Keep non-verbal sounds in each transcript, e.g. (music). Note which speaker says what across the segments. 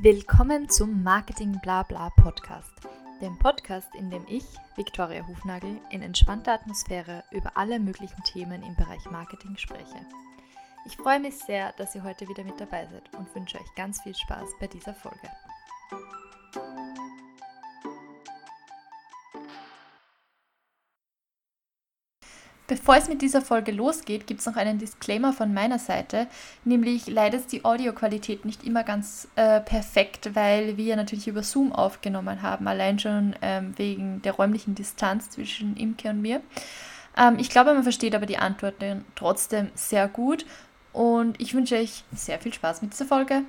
Speaker 1: Willkommen zum Marketing Blabla Podcast, dem Podcast, in dem ich, Viktoria Hufnagel, in entspannter Atmosphäre über alle möglichen Themen im Bereich Marketing spreche. Ich freue mich sehr, dass ihr heute wieder mit dabei seid und wünsche euch ganz viel Spaß bei dieser Folge. Bevor es mit dieser Folge losgeht, gibt es noch einen Disclaimer von meiner Seite, nämlich leider ist die Audioqualität nicht immer ganz äh, perfekt, weil wir natürlich über Zoom aufgenommen haben, allein schon ähm, wegen der räumlichen Distanz zwischen Imke und mir. Ähm, ich glaube, man versteht aber die Antworten trotzdem sehr gut und ich wünsche euch sehr viel Spaß mit dieser Folge.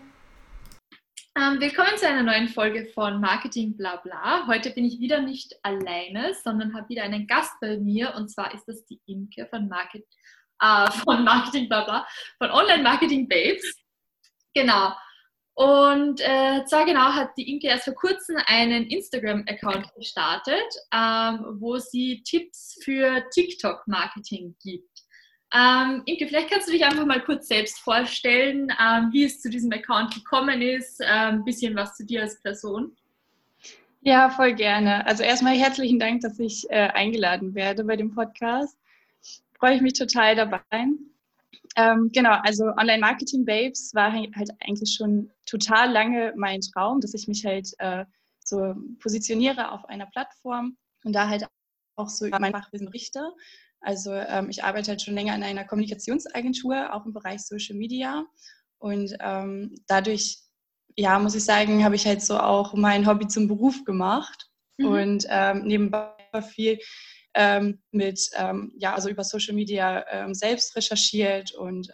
Speaker 1: Ähm, willkommen zu einer neuen Folge von Marketing Blabla. Heute bin ich wieder nicht alleine, sondern habe wieder einen Gast bei mir und zwar ist das die Imke von, Market, äh, von Marketing Blabla, von Online Marketing Babes. Genau. Und äh, zwar genau hat die Imke erst vor kurzem einen Instagram-Account gestartet, ähm, wo sie Tipps für TikTok-Marketing gibt. Ähm, Inke, vielleicht kannst du dich einfach mal kurz selbst vorstellen, ähm, wie es zu diesem Account gekommen ist, ein ähm, bisschen was zu dir als Person.
Speaker 2: Ja, voll gerne. Also erstmal herzlichen Dank, dass ich äh, eingeladen werde bei dem Podcast. Freue ich mich total dabei. Ähm, genau, also Online Marketing Babes war halt eigentlich schon total lange mein Traum, dass ich mich halt äh, so positioniere auf einer Plattform und da halt auch so über mein Fachwissen richte. Also ähm, ich arbeite halt schon länger in einer Kommunikationsagentur, auch im Bereich Social Media. Und ähm, dadurch, ja, muss ich sagen, habe ich halt so auch mein Hobby zum Beruf gemacht mhm. und ähm, nebenbei viel ähm, mit, ähm, ja, also über Social Media ähm, selbst recherchiert und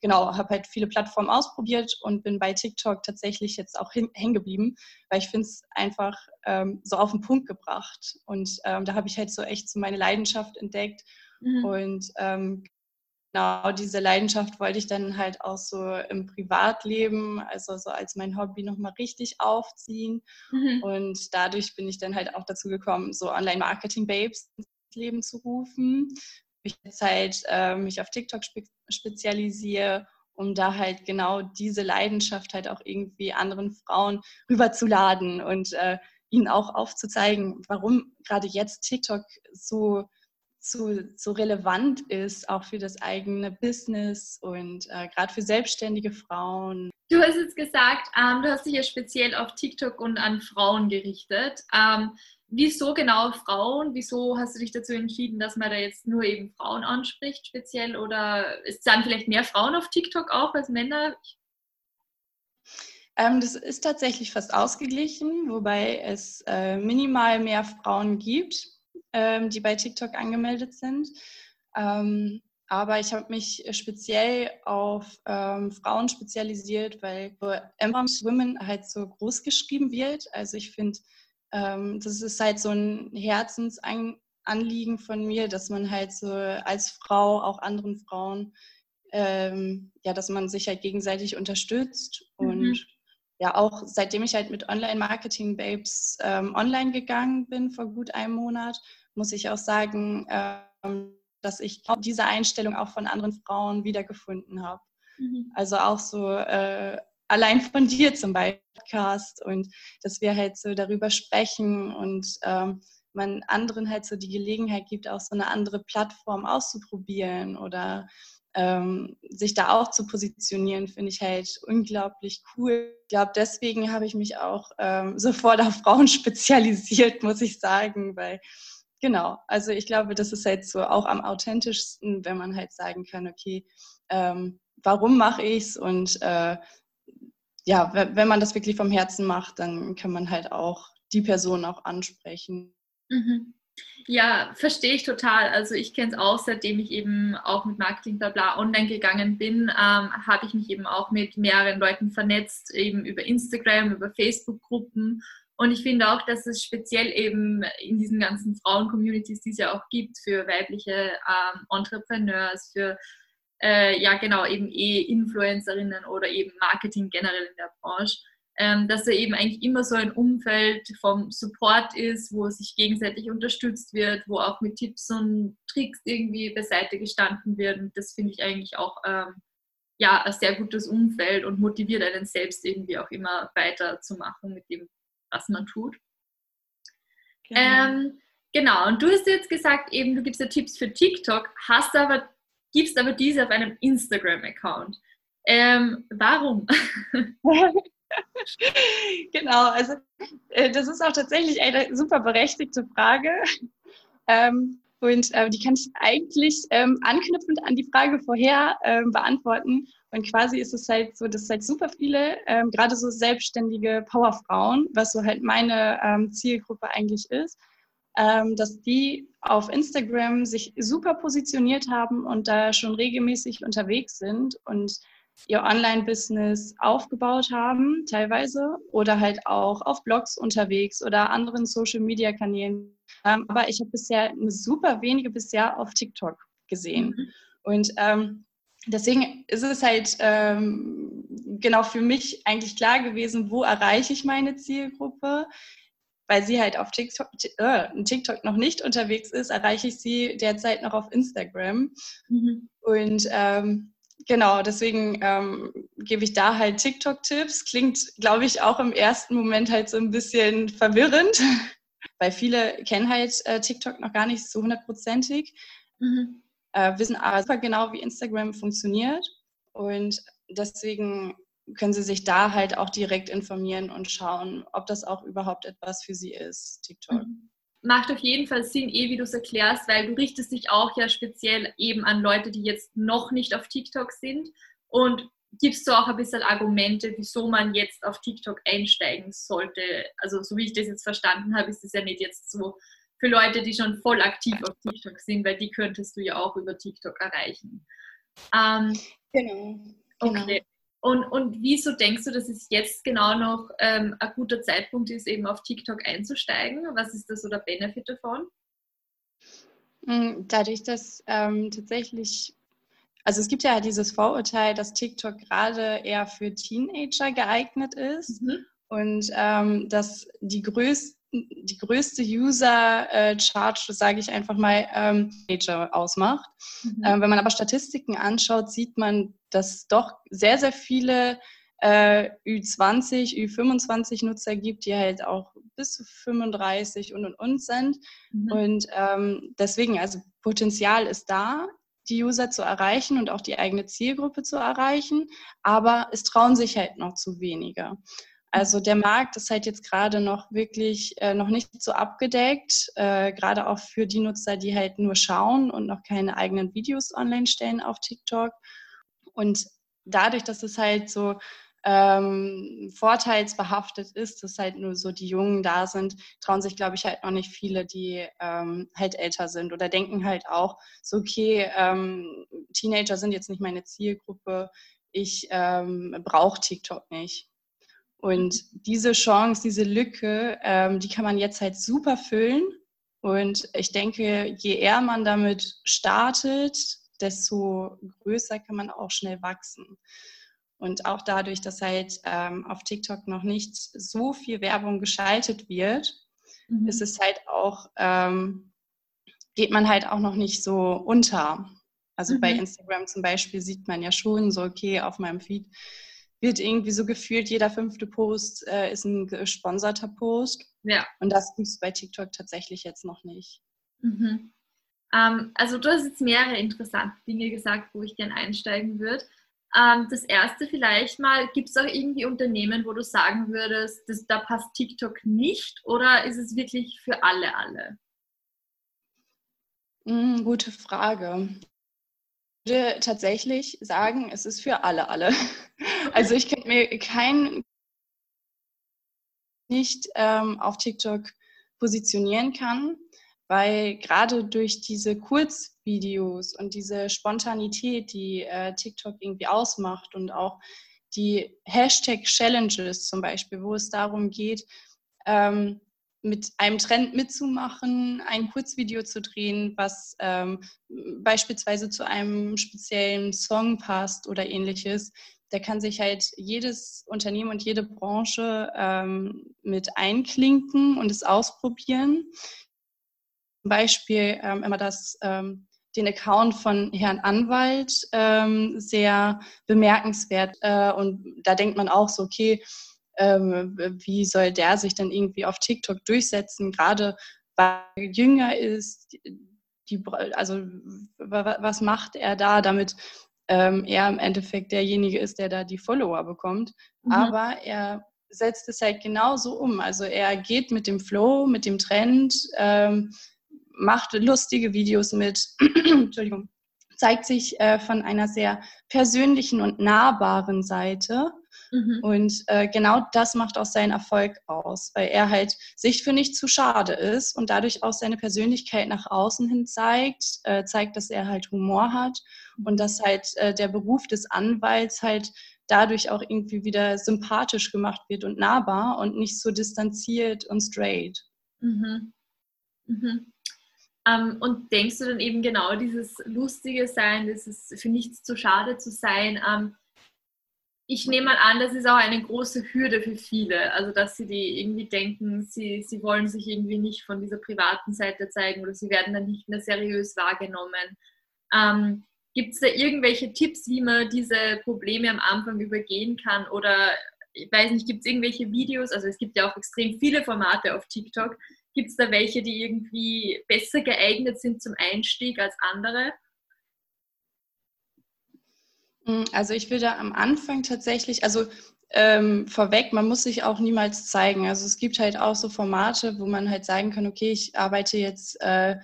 Speaker 2: genau, habe halt viele Plattformen ausprobiert und bin bei TikTok tatsächlich jetzt auch hängen geblieben, weil ich finde es einfach ähm, so auf den Punkt gebracht. Und ähm, da habe ich halt so echt so meine Leidenschaft entdeckt. Mhm. Und ähm, genau diese Leidenschaft wollte ich dann halt auch so im Privatleben, also so als mein Hobby nochmal richtig aufziehen. Mhm. Und dadurch bin ich dann halt auch dazu gekommen, so Online-Marketing-Babes ins Leben zu rufen ich jetzt halt äh, mich auf TikTok spe spezialisiere, um da halt genau diese Leidenschaft halt auch irgendwie anderen Frauen rüberzuladen und äh, ihnen auch aufzuzeigen, warum gerade jetzt TikTok so, so, so relevant ist, auch für das eigene Business und äh, gerade für selbstständige Frauen.
Speaker 1: Du hast jetzt gesagt, ähm, du hast dich ja speziell auf TikTok und an Frauen gerichtet. Ähm, wieso genau Frauen? Wieso hast du dich dazu entschieden, dass man da jetzt nur eben Frauen anspricht, speziell? Oder ist dann vielleicht mehr Frauen auf TikTok auch als Männer?
Speaker 2: Ähm, das ist tatsächlich fast ausgeglichen, wobei es äh, minimal mehr Frauen gibt, ähm, die bei TikTok angemeldet sind. Ähm, aber ich habe mich speziell auf ähm, Frauen spezialisiert, weil Empowerment Women halt so groß geschrieben wird. Also ich finde, ähm, das ist halt so ein Herzensanliegen von mir, dass man halt so als Frau auch anderen Frauen, ähm, ja, dass man sich halt gegenseitig unterstützt mhm. und ja, auch seitdem ich halt mit Online-Marketing-Babes ähm, online gegangen bin vor gut einem Monat, muss ich auch sagen, ähm, dass ich diese Einstellung auch von anderen Frauen wiedergefunden habe. Mhm. Also auch so äh, allein von dir zum Beispiel Podcast und dass wir halt so darüber sprechen und ähm, man anderen halt so die Gelegenheit gibt, auch so eine andere Plattform auszuprobieren oder ähm, sich da auch zu positionieren, finde ich halt unglaublich cool. Ich glaube, deswegen habe ich mich auch ähm, sofort auf Frauen (laughs) spezialisiert, muss ich sagen, weil genau, also ich glaube, das ist halt so auch am authentischsten, wenn man halt sagen kann, okay, ähm, warum mache ich es und äh, ja, wenn man das wirklich vom Herzen macht, dann kann man halt auch die Person auch ansprechen.
Speaker 1: Mhm. Ja, verstehe ich total. Also ich kenne es auch, seitdem ich eben auch mit Marketing Blabla online gegangen bin, ähm, habe ich mich eben auch mit mehreren Leuten vernetzt, eben über Instagram, über Facebook-Gruppen. Und ich finde auch, dass es speziell eben in diesen ganzen Frauen-Communities, die es ja auch gibt, für weibliche ähm, Entrepreneurs, für äh, ja genau, eben eh Influencerinnen oder eben Marketing generell in der Branche, ähm, dass da eben eigentlich immer so ein Umfeld vom Support ist, wo sich gegenseitig unterstützt wird, wo auch mit Tipps und Tricks irgendwie beiseite gestanden wird. Und das finde ich eigentlich auch ähm, ja ein sehr gutes Umfeld und motiviert einen selbst irgendwie auch immer weiterzumachen mit dem, was man tut. Genau. Ähm, genau, und du hast jetzt gesagt, eben du gibst ja Tipps für TikTok, hast aber, gibst aber diese auf einem Instagram-Account. Ähm, warum? (laughs)
Speaker 2: genau, also äh, das ist auch tatsächlich eine super berechtigte Frage. Ähm, und äh, die kann ich eigentlich ähm, anknüpfend an die Frage vorher ähm, beantworten. Und quasi ist es halt so, dass halt super viele, ähm, gerade so selbstständige Powerfrauen, was so halt meine ähm, Zielgruppe eigentlich ist, ähm, dass die auf Instagram sich super positioniert haben und da schon regelmäßig unterwegs sind und ihr Online-Business aufgebaut haben, teilweise, oder halt auch auf Blogs unterwegs oder anderen Social-Media-Kanälen. Ähm, aber ich habe bisher super wenige bisher auf TikTok gesehen. Mhm. Und ähm, deswegen ist es halt ähm, genau für mich eigentlich klar gewesen, wo erreiche ich meine Zielgruppe. Weil sie halt auf TikTok, äh, TikTok noch nicht unterwegs ist, erreiche ich sie derzeit noch auf Instagram. Mhm. Und ähm, genau, deswegen ähm, gebe ich da halt TikTok-Tipps. Klingt, glaube ich, auch im ersten Moment halt so ein bisschen verwirrend, (laughs) weil viele kennen halt äh, TikTok noch gar nicht so hundertprozentig, mhm. äh, wissen aber super genau, wie Instagram funktioniert. Und deswegen können sie sich da halt auch direkt informieren und schauen, ob das auch überhaupt etwas für sie ist, TikTok. Mhm
Speaker 1: macht auf jeden Fall Sinn, eh wie du es erklärst, weil du richtest dich auch ja speziell eben an Leute, die jetzt noch nicht auf TikTok sind und gibst du auch ein bisschen Argumente, wieso man jetzt auf TikTok einsteigen sollte. Also so wie ich das jetzt verstanden habe, ist es ja nicht jetzt so für Leute, die schon voll aktiv auf TikTok sind, weil die könntest du ja auch über TikTok erreichen. Ähm, genau. genau. Okay. Und, und wieso denkst du, dass es jetzt genau noch ähm, ein guter Zeitpunkt ist, eben auf TikTok einzusteigen? Was ist das so der Benefit davon?
Speaker 2: Hm, dadurch, dass ähm, tatsächlich, also es gibt ja dieses Vorurteil, dass TikTok gerade eher für Teenager geeignet ist mhm. und ähm, dass die größten die größte User-Charge, sage ich einfach mal, ähm, Teenager ausmacht. Mhm. Ähm, wenn man aber Statistiken anschaut, sieht man, dass doch sehr, sehr viele äh, Ü20, Ü25-Nutzer gibt, die halt auch bis zu 35 und und und sind. Mhm. Und ähm, deswegen, also Potenzial ist da, die User zu erreichen und auch die eigene Zielgruppe zu erreichen, aber es trauen sich halt noch zu wenige. Also der Markt ist halt jetzt gerade noch wirklich äh, noch nicht so abgedeckt, äh, gerade auch für die Nutzer, die halt nur schauen und noch keine eigenen Videos online stellen auf TikTok. Und dadurch, dass es halt so ähm, vorteilsbehaftet ist, dass halt nur so die Jungen da sind, trauen sich, glaube ich, halt noch nicht viele, die ähm, halt älter sind oder denken halt auch, so okay, ähm, Teenager sind jetzt nicht meine Zielgruppe, ich ähm, brauche TikTok nicht. Und diese Chance, diese Lücke, ähm, die kann man jetzt halt super füllen. Und ich denke, je eher man damit startet, desto größer kann man auch schnell wachsen. Und auch dadurch, dass halt ähm, auf TikTok noch nicht so viel Werbung geschaltet wird, mhm. ist es halt auch, ähm, geht man halt auch noch nicht so unter. Also mhm. bei Instagram zum Beispiel sieht man ja schon so, okay, auf meinem Feed wird irgendwie so gefühlt, jeder fünfte Post äh, ist ein gesponserter Post. Ja. Und das gibt es bei TikTok tatsächlich jetzt noch nicht.
Speaker 1: Mhm. Ähm, also du hast jetzt mehrere interessante Dinge gesagt, wo ich gerne einsteigen würde. Ähm, das erste vielleicht mal, gibt es auch irgendwie Unternehmen, wo du sagen würdest, dass, da passt TikTok nicht oder ist es wirklich für alle alle?
Speaker 2: Mm, gute Frage würde tatsächlich sagen, es ist für alle alle. (laughs) Also ich könnte mir keinen nicht ähm, auf TikTok positionieren kann, weil gerade durch diese Kurzvideos und diese Spontanität, die äh, TikTok irgendwie ausmacht und auch die Hashtag-Challenges zum Beispiel, wo es darum geht, ähm, mit einem Trend mitzumachen, ein Kurzvideo zu drehen, was ähm, beispielsweise zu einem speziellen Song passt oder ähnliches. Da kann sich halt jedes Unternehmen und jede Branche ähm, mit einklinken und es ausprobieren. Beispiel ähm, immer das, ähm, den Account von Herrn Anwalt ähm, sehr bemerkenswert. Äh, und da denkt man auch so, okay, ähm, wie soll der sich dann irgendwie auf TikTok durchsetzen, gerade weil er jünger ist, die, also was macht er da, damit ähm, er im Endeffekt derjenige ist, der da die Follower bekommt. Mhm. Aber er setzt es halt genauso um. Also er geht mit dem Flow, mit dem Trend, ähm, macht lustige Videos mit, (clears throat) Entschuldigung, zeigt sich äh, von einer sehr persönlichen und nahbaren Seite. Mhm. Und äh, genau das macht auch seinen Erfolg aus, weil er halt sich für nicht zu schade ist und dadurch auch seine Persönlichkeit nach außen hin zeigt, äh, zeigt, dass er halt Humor hat und dass halt äh, der Beruf des Anwalts halt dadurch auch irgendwie wieder sympathisch gemacht wird und nahbar und nicht so distanziert und straight.
Speaker 1: Mhm. Mhm. Ähm, und denkst du dann eben genau dieses lustige Sein, dieses für nichts zu schade zu sein? Ähm, ich nehme mal an, das ist auch eine große Hürde für viele. Also, dass sie die irgendwie denken, sie, sie wollen sich irgendwie nicht von dieser privaten Seite zeigen oder sie werden dann nicht mehr seriös wahrgenommen. Ähm, Gibt es da irgendwelche Tipps, wie man diese Probleme am Anfang übergehen kann? Oder ich weiß nicht, gibt es irgendwelche Videos? Also es gibt ja auch extrem viele Formate auf TikTok. Gibt es da welche, die irgendwie besser geeignet sind zum Einstieg als andere?
Speaker 2: Hm, also ich würde am Anfang tatsächlich, also ähm, vorweg, man muss sich auch niemals zeigen. Also es gibt halt auch so Formate, wo man halt sagen kann, okay, ich arbeite jetzt äh,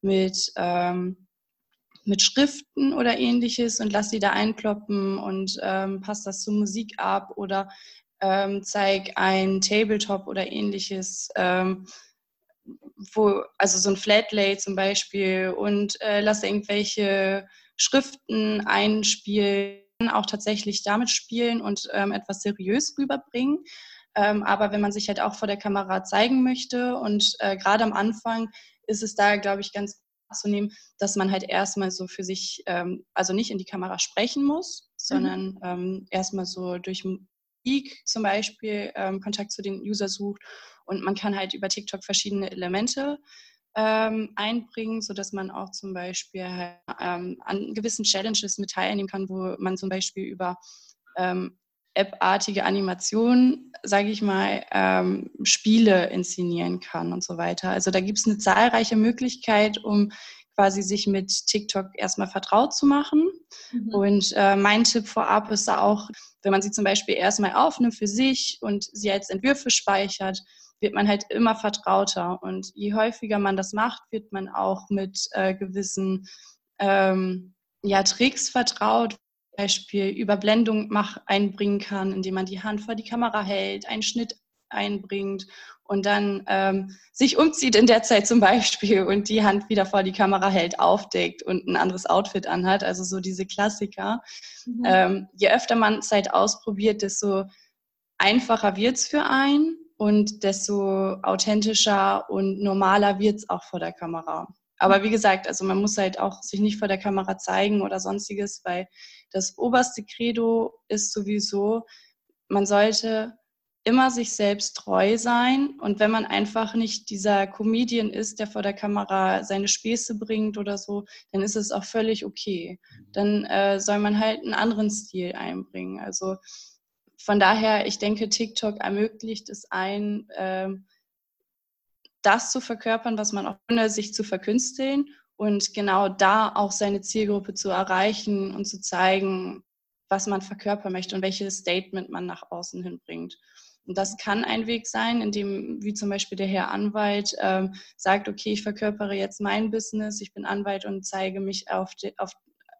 Speaker 2: mit, ähm, mit Schriften oder ähnliches und lasse die da einploppen und ähm, passe das zur Musik ab oder ähm, zeige ein Tabletop oder ähnliches, ähm, wo, also so ein Flatlay zum Beispiel und äh, lasse irgendwelche Schriften einspielen, auch tatsächlich damit spielen und ähm, etwas seriös rüberbringen. Ähm, aber wenn man sich halt auch vor der Kamera zeigen möchte und äh, gerade am Anfang ist es da, glaube ich, ganz zu nehmen, dass man halt erstmal so für sich, ähm, also nicht in die Kamera sprechen muss, sondern mhm. erstmal so durch Musik zum Beispiel ähm, Kontakt zu den User sucht und man kann halt über TikTok verschiedene Elemente ähm, einbringen, sodass man auch zum Beispiel halt, ähm, an gewissen Challenges mit teilnehmen kann, wo man zum Beispiel über ähm, App-artige Animationen, sage ich mal, ähm, Spiele inszenieren kann und so weiter. Also da gibt es eine zahlreiche Möglichkeit, um quasi sich mit TikTok erstmal vertraut zu machen. Mhm. Und äh, mein Tipp vorab ist da auch, wenn man sie zum Beispiel erstmal aufnimmt für sich und sie als Entwürfe speichert, wird man halt immer vertrauter. Und je häufiger man das macht, wird man auch mit äh, gewissen ähm, ja, Tricks vertraut, zum Beispiel Überblendung mach, einbringen kann, indem man die Hand vor die Kamera hält, einen Schnitt einbringt und dann ähm, sich umzieht in der Zeit zum Beispiel und die Hand wieder vor die Kamera hält, aufdeckt und ein anderes Outfit anhat. Also so diese Klassiker. Mhm. Ähm, je öfter man es halt ausprobiert, desto einfacher wird es für einen und desto authentischer und normaler wird es auch vor der Kamera. Aber wie gesagt, also man muss halt auch sich nicht vor der Kamera zeigen oder sonstiges, weil das oberste Credo ist sowieso, man sollte immer sich selbst treu sein. Und wenn man einfach nicht dieser Comedian ist, der vor der Kamera seine Späße bringt oder so, dann ist es auch völlig okay. Dann äh, soll man halt einen anderen Stil einbringen. Also von daher, ich denke, TikTok ermöglicht es ein, ähm, das zu verkörpern, was man auch ohne sich zu verkünsteln und genau da auch seine Zielgruppe zu erreichen und zu zeigen, was man verkörpern möchte und welches Statement man nach außen hinbringt. Und das kann ein Weg sein, in dem, wie zum Beispiel der Herr Anwalt ähm, sagt, okay, ich verkörpere jetzt mein Business, ich bin Anwalt und zeige mich auf, die, auf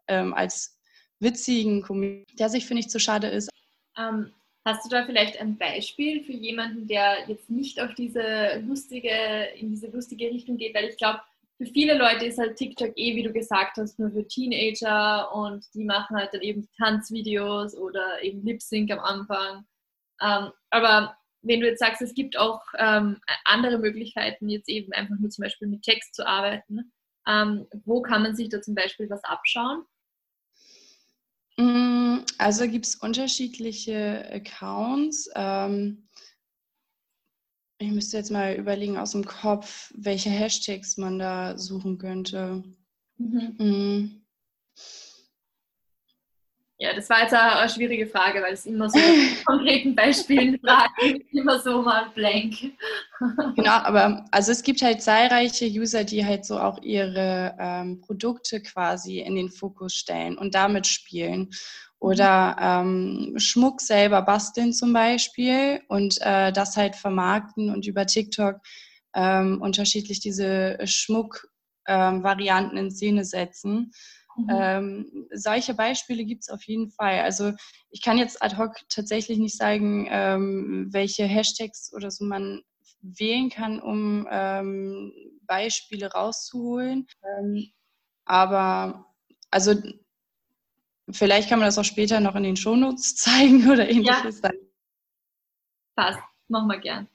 Speaker 2: ähm, als witzigen Comedian, der sich für nicht zu schade ist,
Speaker 1: ähm, hast du da vielleicht ein Beispiel für jemanden, der jetzt nicht auf diese lustige, in diese lustige Richtung geht? Weil ich glaube, für viele Leute ist halt TikTok eh, wie du gesagt hast, nur für Teenager und die machen halt dann eben Tanzvideos oder eben Lip Sync am Anfang. Ähm, aber wenn du jetzt sagst, es gibt auch ähm, andere Möglichkeiten, jetzt eben einfach nur zum Beispiel mit Text zu arbeiten, ähm, wo kann man sich da zum Beispiel was abschauen?
Speaker 2: Mm, also gibt es unterschiedliche Accounts. Ähm, ich müsste jetzt mal überlegen aus dem Kopf, welche Hashtags man da suchen könnte.
Speaker 1: Mhm. Mhm. Ja, das war jetzt eine, schwierige Frage, weil es immer so (laughs) konkreten Beispielen fragen, immer so mal blank.
Speaker 2: Genau, aber also es gibt halt zahlreiche User, die halt so auch ihre ähm, Produkte quasi in den Fokus stellen und damit spielen. Oder ähm, Schmuck selber basteln zum Beispiel und äh, das halt vermarkten und über TikTok ähm, unterschiedlich diese Schmuckvarianten ähm, in Szene setzen. Mhm. Ähm, solche Beispiele gibt es auf jeden Fall. Also ich kann jetzt ad hoc tatsächlich nicht sagen, ähm, welche Hashtags oder so man wählen kann, um ähm, Beispiele rauszuholen. Ähm, aber also vielleicht kann man das auch später noch in den Shownotes (laughs) zeigen oder ähnliches. Ja.
Speaker 1: Passt, machen wir gern.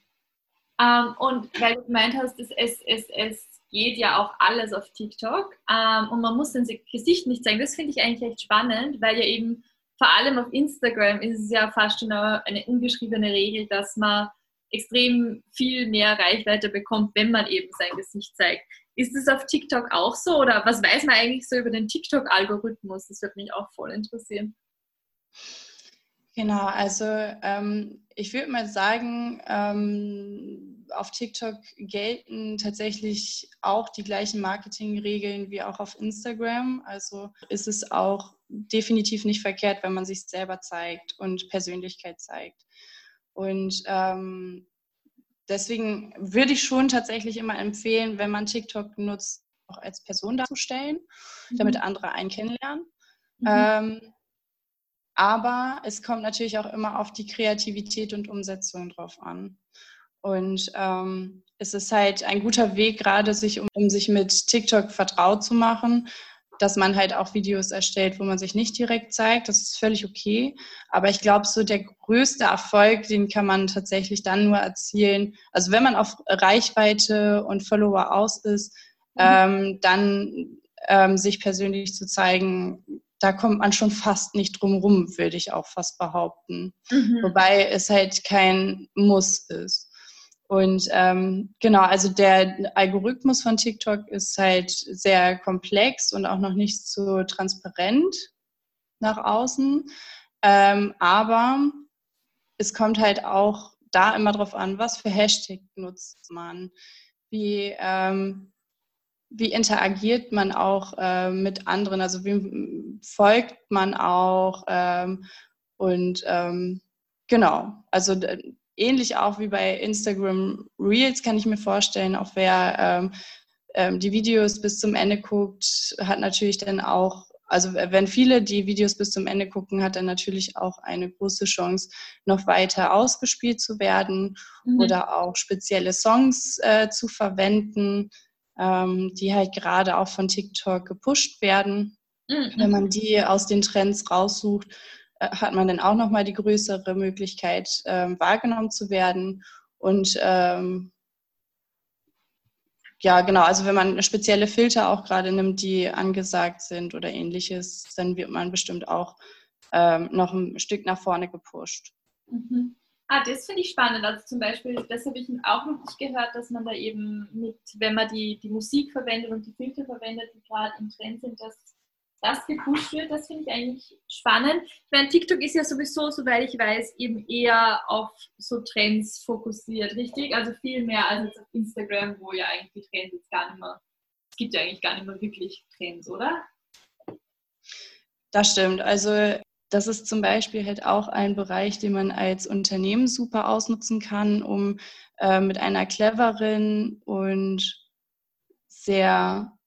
Speaker 1: Ähm, und weil du gemeint hast, es, es, es, es geht ja auch alles auf TikTok ähm, und man muss sein Gesicht nicht zeigen. Das finde ich eigentlich echt spannend, weil ja eben vor allem auf Instagram ist es ja fast schon eine ungeschriebene Regel, dass man extrem viel mehr Reichweite bekommt, wenn man eben sein Gesicht zeigt. Ist es auf TikTok auch so oder was weiß man eigentlich so über den TikTok-Algorithmus? Das würde mich auch voll interessieren.
Speaker 2: Genau, also ähm, ich würde mal sagen, ähm, auf TikTok gelten tatsächlich auch die gleichen Marketingregeln wie auch auf Instagram. Also ist es auch definitiv nicht verkehrt, wenn man sich selber zeigt und Persönlichkeit zeigt. Und ähm, deswegen würde ich schon tatsächlich immer empfehlen, wenn man TikTok nutzt, auch als Person darzustellen, mhm. damit andere einen kennenlernen. Mhm. Ähm, aber es kommt natürlich auch immer auf die Kreativität und Umsetzung drauf an. Und ähm, es ist halt ein guter Weg, gerade sich, um, um sich mit TikTok vertraut zu machen, dass man halt auch Videos erstellt, wo man sich nicht direkt zeigt. Das ist völlig okay. Aber ich glaube, so der größte Erfolg, den kann man tatsächlich dann nur erzielen. Also wenn man auf Reichweite und Follower aus ist, mhm. ähm, dann ähm, sich persönlich zu zeigen, da kommt man schon fast nicht drum rum, würde ich auch fast behaupten. Mhm. Wobei es halt kein Muss ist. Und ähm, genau, also der Algorithmus von TikTok ist halt sehr komplex und auch noch nicht so transparent nach außen. Ähm, aber es kommt halt auch da immer drauf an, was für Hashtag nutzt man, wie, ähm, wie interagiert man auch äh, mit anderen, also wie folgt man auch ähm, und ähm, genau, also ähnlich auch wie bei Instagram Reels kann ich mir vorstellen, auch wer ähm, ähm, die Videos bis zum Ende guckt, hat natürlich dann auch also wenn viele die Videos bis zum Ende gucken, hat er natürlich auch eine große Chance, noch weiter ausgespielt zu werden mhm. oder auch spezielle Songs äh, zu verwenden ähm, die halt gerade auch von TikTok gepusht werden. Mhm. Wenn man die aus den Trends raussucht, hat man dann auch nochmal die größere Möglichkeit, ähm, wahrgenommen zu werden. Und ähm, ja, genau, also wenn man spezielle Filter auch gerade nimmt, die angesagt sind oder ähnliches, dann wird man bestimmt auch ähm, noch ein Stück nach vorne gepusht.
Speaker 1: Mhm. Ah, das finde ich spannend. Also zum Beispiel, das habe ich auch noch nicht gehört, dass man da eben mit, wenn man die, die Musik verwendet und die Filter verwendet, die gerade im Trend sind, dass das gepusht wird. Das finde ich eigentlich spannend. Ich meine, TikTok ist ja sowieso, soweit ich weiß, eben eher auf so Trends fokussiert, richtig? Also viel mehr als jetzt auf Instagram, wo ja eigentlich die Trends jetzt gar nicht mehr, es gibt ja eigentlich gar nicht mehr wirklich Trends, oder?
Speaker 2: Das stimmt. Also das ist zum Beispiel halt auch ein Bereich, den man als Unternehmen super ausnutzen kann, um äh, mit einer cleveren und sehr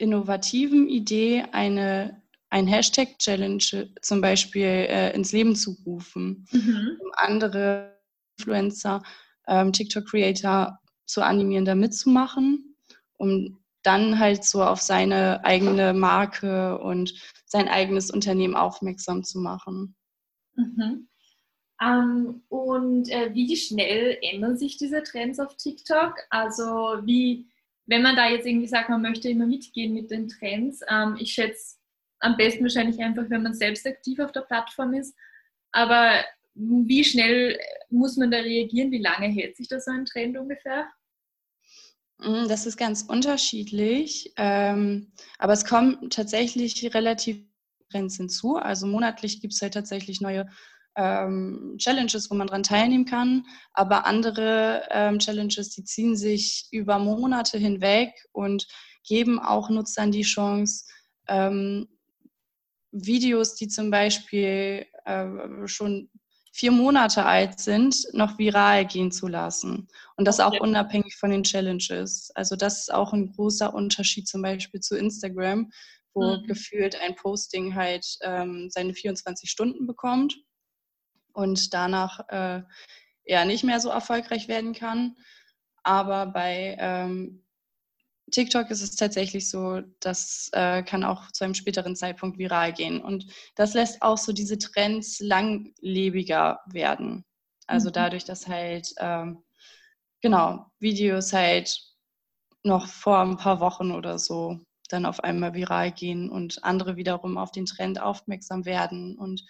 Speaker 2: innovativen Idee eine ein Hashtag-Challenge zum Beispiel äh, ins Leben zu rufen, mhm. um andere Influencer, ähm, TikTok-Creator zu animieren, da mitzumachen, um dann halt so auf seine eigene Marke und sein eigenes Unternehmen aufmerksam zu machen.
Speaker 1: Mhm. Ähm, und äh, wie schnell ändern sich diese Trends auf TikTok? Also wie, wenn man da jetzt irgendwie sagt, man möchte immer mitgehen mit den Trends, ähm, ich schätze am besten wahrscheinlich einfach, wenn man selbst aktiv auf der Plattform ist. Aber wie schnell muss man da reagieren? Wie lange hält sich da so ein Trend ungefähr?
Speaker 2: Mm, das ist ganz unterschiedlich, ähm, aber es kommen tatsächlich relativ Trends hinzu. Also monatlich gibt es halt tatsächlich neue ähm, Challenges, wo man dran teilnehmen kann, aber andere ähm, Challenges, die ziehen sich über Monate hinweg und geben auch Nutzern die Chance, ähm, Videos, die zum Beispiel äh, schon vier Monate alt sind, noch viral gehen zu lassen. Und das auch unabhängig von den Challenges. Also das ist auch ein großer Unterschied zum Beispiel zu Instagram, wo mhm. gefühlt ein Posting halt ähm, seine 24 Stunden bekommt und danach äh, ja nicht mehr so erfolgreich werden kann. Aber bei ähm, TikTok ist es tatsächlich so, das äh, kann auch zu einem späteren Zeitpunkt viral gehen. Und das lässt auch so diese Trends langlebiger werden. Also mhm. dadurch, dass halt, ähm, genau, Videos halt noch vor ein paar Wochen oder so dann auf einmal viral gehen und andere wiederum auf den Trend aufmerksam werden und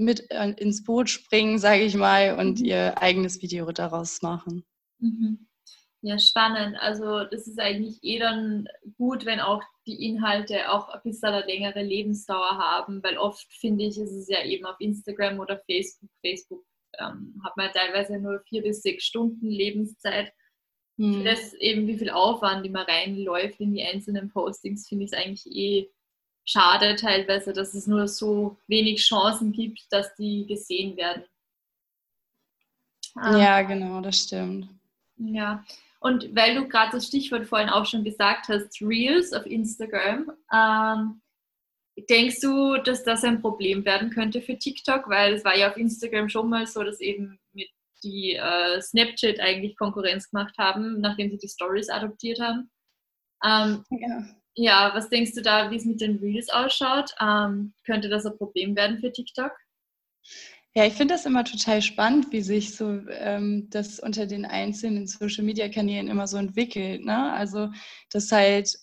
Speaker 2: mit äh, ins Boot springen, sage ich mal, und mhm. ihr eigenes Video daraus machen.
Speaker 1: Mhm. Ja, spannend. Also das ist eigentlich eh dann gut, wenn auch die Inhalte auch ein bisschen eine längere Lebensdauer haben, weil oft finde ich, ist es ja eben auf Instagram oder Facebook. Facebook ähm, hat man teilweise nur vier bis sechs Stunden Lebenszeit. Hm. Das eben, wie viel Aufwand immer reinläuft in die einzelnen Postings, finde ich es eigentlich eh schade teilweise, dass es nur so wenig Chancen gibt, dass die gesehen werden.
Speaker 2: Ja, genau, das stimmt.
Speaker 1: Ja, und weil du gerade das Stichwort vorhin auch schon gesagt hast, Reels auf Instagram, ähm, denkst du, dass das ein Problem werden könnte für TikTok? Weil es war ja auf Instagram schon mal so, dass eben mit die äh, Snapchat eigentlich Konkurrenz gemacht haben, nachdem sie die Stories adoptiert haben. Ähm, ja. Ja. was denkst du da, wie es mit den Reels ausschaut? Ähm, könnte das ein Problem werden für TikTok?
Speaker 2: Ja, ich finde das immer total spannend, wie sich so ähm, das unter den einzelnen Social-Media-Kanälen immer so entwickelt. Ne? Also, dass halt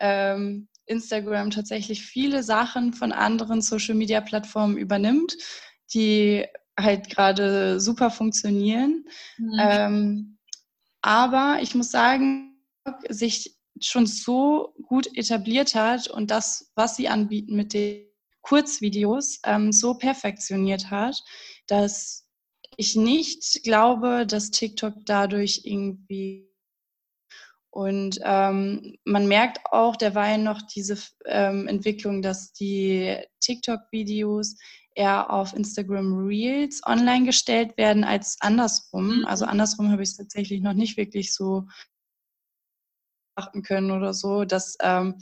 Speaker 2: ähm, Instagram tatsächlich viele Sachen von anderen Social-Media-Plattformen übernimmt, die halt gerade super funktionieren. Mhm. Ähm, aber ich muss sagen, sich schon so gut etabliert hat und das, was sie anbieten mit den Kurzvideos ähm, so perfektioniert hat, dass ich nicht glaube, dass TikTok dadurch irgendwie und ähm, man merkt auch derweil noch diese ähm, Entwicklung, dass die TikTok-Videos eher auf Instagram Reels online gestellt werden als andersrum. Mhm. Also andersrum habe ich es tatsächlich noch nicht wirklich so achten können oder so, dass ähm,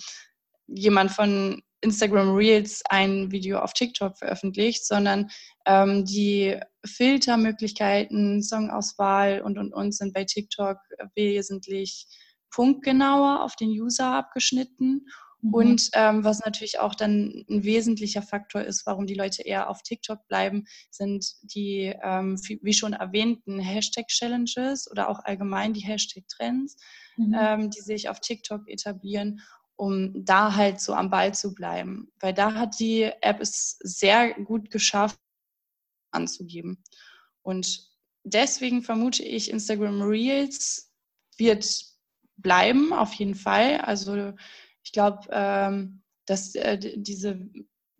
Speaker 2: jemand von Instagram Reels ein Video auf TikTok veröffentlicht, sondern ähm, die Filtermöglichkeiten, Songauswahl und und und sind bei TikTok wesentlich punktgenauer auf den User abgeschnitten. Mhm. Und ähm, was natürlich auch dann ein wesentlicher Faktor ist, warum die Leute eher auf TikTok bleiben, sind die, ähm, wie schon erwähnten, Hashtag-Challenges oder auch allgemein die Hashtag-Trends, mhm. ähm, die sich auf TikTok etablieren um da halt so am Ball zu bleiben. Weil da hat die App es sehr gut geschafft, anzugeben. Und deswegen vermute ich, Instagram Reels wird bleiben, auf jeden Fall. Also ich glaube, ähm, dass äh, diese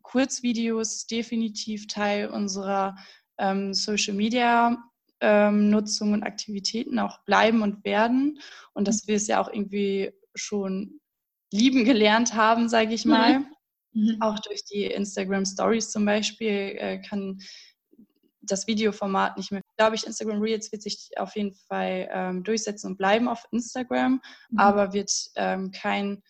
Speaker 2: Kurzvideos definitiv Teil unserer ähm, Social Media ähm, Nutzung und Aktivitäten auch bleiben und werden. Und dass wir es ja auch irgendwie schon lieben gelernt haben, sage ich mal. Mhm. mhm. Auch durch die Instagram Stories zum Beispiel äh, kann das Videoformat nicht mehr. Glaube ich, Instagram Reels wird sich auf jeden Fall ähm, durchsetzen und bleiben auf Instagram, mhm. aber wird ähm, kein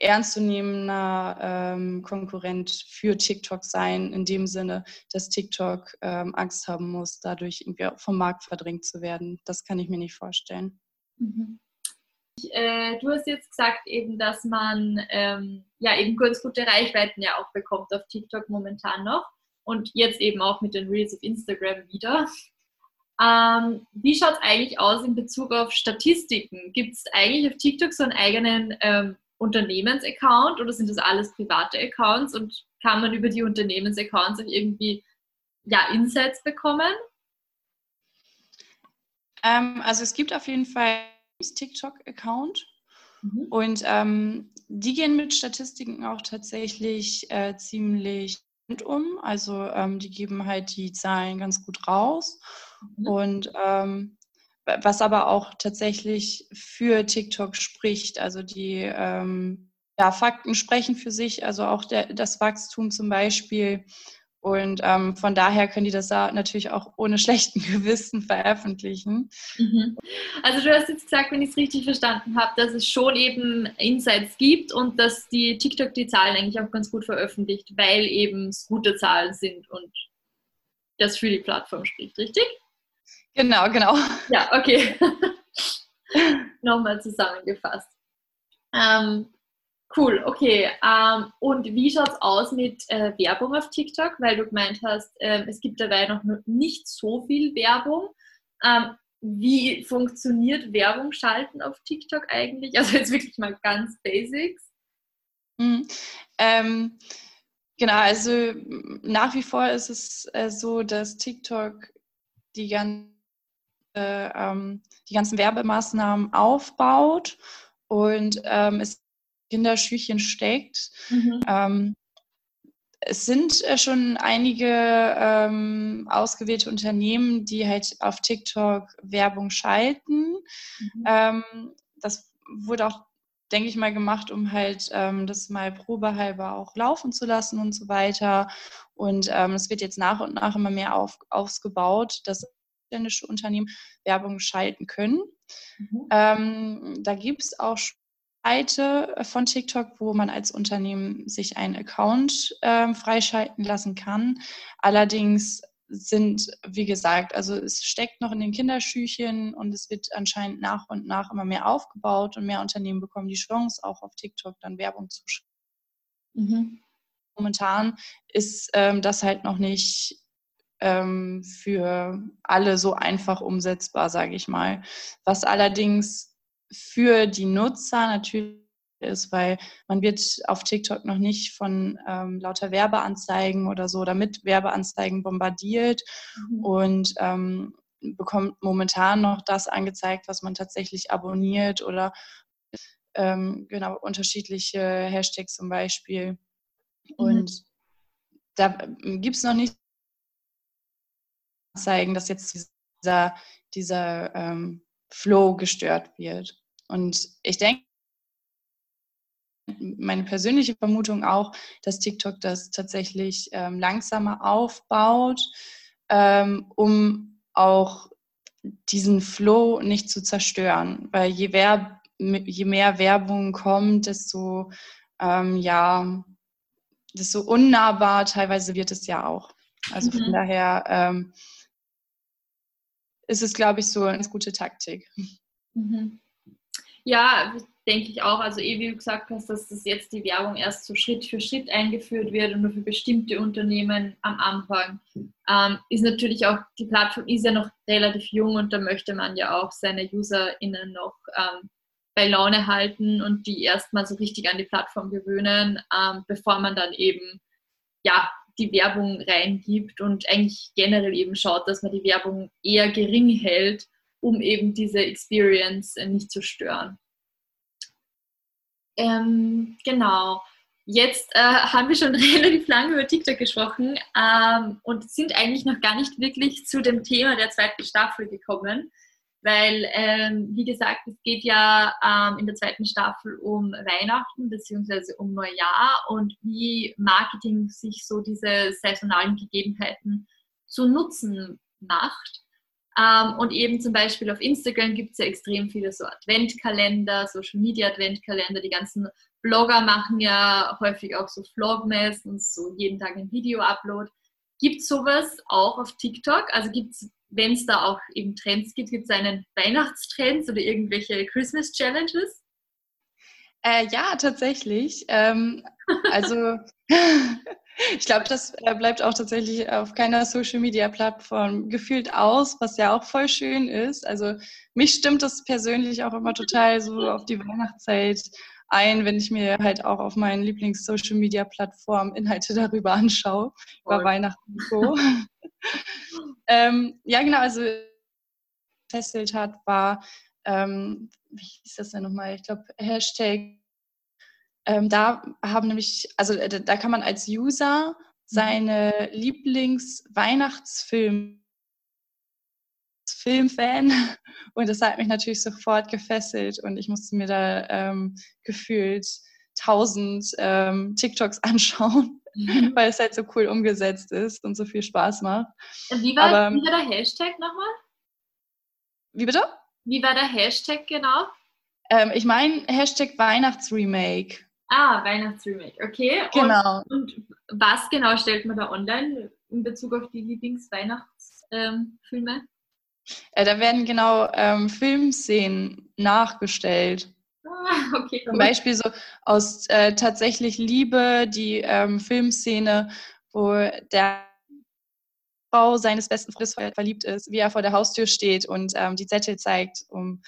Speaker 2: ernstzunehmender ähm, Konkurrent für TikTok sein, in dem Sinne, dass TikTok ähm, Angst haben muss, dadurch irgendwie vom Markt verdrängt zu werden. Das kann ich mir nicht vorstellen.
Speaker 1: Mhm. Äh, du hast jetzt gesagt eben, dass man ähm, ja eben ganz gute Reichweiten ja auch bekommt auf TikTok momentan noch und jetzt eben auch mit den Reels auf Instagram wieder. Ähm, wie schaut es eigentlich aus in Bezug auf Statistiken? Gibt es eigentlich auf TikTok so einen eigenen ähm, Unternehmensaccount oder sind das alles private Accounts und kann man über die Unternehmensaccounts auch irgendwie ja, Insights bekommen?
Speaker 2: Ähm, also es gibt auf jeden Fall TikTok-Account. Mhm. Und ähm, die gehen mit Statistiken auch tatsächlich äh, ziemlich um. Also ähm, die geben halt die Zahlen ganz gut raus. Mhm. Und ähm, was aber auch tatsächlich für TikTok spricht, also die ähm, ja, Fakten sprechen für sich, also auch der, das Wachstum zum Beispiel und ähm, von daher können die das da natürlich auch ohne schlechten (laughs) Gewissen veröffentlichen.
Speaker 1: Mhm. Also du hast jetzt gesagt, wenn ich es richtig verstanden habe, dass es schon eben Insights gibt und dass die TikTok die Zahlen eigentlich auch ganz gut veröffentlicht, weil eben es gute Zahlen sind und das für die Plattform spricht, richtig?
Speaker 2: Genau, genau.
Speaker 1: Ja, okay. (laughs) Nochmal zusammengefasst. Ähm, Cool, okay. Ähm, und wie schaut es aus mit äh, Werbung auf TikTok? Weil du gemeint hast, ähm, es gibt dabei noch nicht so viel Werbung. Ähm, wie funktioniert Werbung schalten auf TikTok eigentlich? (laughs) Also jetzt wirklich mal ganz Basics.
Speaker 2: Mhm. Ähm, genau, also nach wie vor ist es äh, so, dass TikTok die, ganze, äh, die ganzen Werbemaßnahmen aufbaut und ähm, es Kinderschüchen steckt. Mhm. Ähm, es sind äh, schon einige ähm, ausgewählte Unternehmen, die halt auf TikTok Werbung schalten. Mhm. Ähm, das wurde auch, denke ich mal, gemacht, um halt ähm, das mal probehalber auch laufen zu lassen und so weiter. Und ähm, es wird jetzt nach und nach immer mehr auf, ausgebaut, dass ausländische Unternehmen Werbung schalten können. Mhm. Ähm, da gibt es auch Seite von TikTok, wo man als Unternehmen sich einen Account äh, freischalten lassen kann. Allerdings sind, wie gesagt, also es steckt noch in den Kinderschüchen und es wird anscheinend nach und nach immer mehr aufgebaut und mehr Unternehmen bekommen die Chance, auch auf TikTok dann Werbung zu schreiben. Mhm. Momentan ist ähm, das halt noch nicht ähm, für alle so einfach umsetzbar, sage ich mal. Was allerdings für die Nutzer natürlich ist, weil man wird auf TikTok noch nicht von ähm, lauter Werbeanzeigen oder so oder mit Werbeanzeigen bombardiert mhm. und ähm, bekommt momentan noch das angezeigt, was man tatsächlich abonniert oder ähm, genau unterschiedliche Hashtags zum Beispiel. Mhm. Und da ähm, gibt es noch nicht Anzeigen, dass jetzt dieser, dieser ähm, Flow gestört wird. Und ich denke, meine persönliche Vermutung auch, dass TikTok das tatsächlich ähm, langsamer aufbaut, ähm, um auch diesen Flow nicht zu zerstören. Weil je, Werb je mehr Werbung kommt, desto, ähm, ja, desto unnahbar teilweise wird es ja auch. Also mhm. von daher ähm, ist es, glaube ich, so eine gute Taktik.
Speaker 1: Mhm. Ja, denke ich auch. Also, eh, wie du gesagt hast, dass das jetzt die Werbung erst so Schritt für Schritt eingeführt wird und nur für bestimmte Unternehmen am Anfang, ähm, ist natürlich auch, die Plattform ist ja noch relativ jung und da möchte man ja auch seine UserInnen noch ähm, bei Laune halten und die erstmal so richtig an die Plattform gewöhnen, ähm, bevor man dann eben ja, die Werbung reingibt und eigentlich generell eben schaut, dass man die Werbung eher gering hält um eben diese Experience äh, nicht zu stören. Ähm, genau. Jetzt äh, haben wir schon (laughs) relativ lange über TikTok gesprochen ähm, und sind eigentlich noch gar nicht wirklich zu dem Thema der zweiten Staffel gekommen, weil, ähm, wie gesagt, es geht ja ähm, in der zweiten Staffel um Weihnachten bzw. um Neujahr und wie Marketing sich so diese saisonalen Gegebenheiten zu Nutzen macht. Ähm, und eben zum Beispiel auf Instagram gibt es ja extrem viele so Adventkalender, Social Media Adventkalender. Die ganzen Blogger machen ja häufig auch so Vlogmas und so jeden Tag ein Video-Upload. Gibt es sowas auch auf TikTok? Also gibt es, wenn es da auch eben Trends gibt, gibt es einen Weihnachtstrends oder irgendwelche Christmas Challenges?
Speaker 2: Äh, ja, tatsächlich. Ähm, (laughs) also (laughs) ich glaube, das äh, bleibt auch tatsächlich auf keiner Social-Media-Plattform gefühlt aus, was ja auch voll schön ist. Also mich stimmt das persönlich auch immer total so auf die Weihnachtszeit ein, wenn ich mir halt auch auf meinen Lieblings-Social-Media-Plattformen Inhalte darüber anschaue, über Weihnachten und so. (laughs) ähm, ja, genau, also gefesselt hat, war ähm, wie hieß das denn nochmal? Ich glaube, Hashtag. Ähm, da haben nämlich, also äh, da kann man als User mhm. seine Lieblings-Weihnachtsfilme Filmfan (laughs) und das hat mich natürlich sofort gefesselt und ich musste mir da ähm, gefühlt tausend ähm, TikToks (laughs) anschauen, mhm. weil es halt so cool umgesetzt ist und so viel Spaß macht.
Speaker 3: Wie war, Aber, wie war der Hashtag nochmal?
Speaker 2: Wie bitte?
Speaker 3: Wie war der Hashtag genau?
Speaker 2: Ähm, ich meine Hashtag Weihnachtsremake.
Speaker 3: Ah, Weihnachtsremake, okay.
Speaker 2: Genau.
Speaker 3: Und, und, was genau stellt man da online in Bezug auf die Lieblingsweihnachtsfilme? Ähm,
Speaker 2: äh, da werden genau ähm, Filmszenen nachgestellt.
Speaker 3: Ah, okay,
Speaker 2: Zum Beispiel so aus äh, tatsächlich Liebe, die ähm, Filmszene, wo der Frau seines besten Freundes verliebt ist, wie er vor der Haustür steht und ähm, die Zettel zeigt, um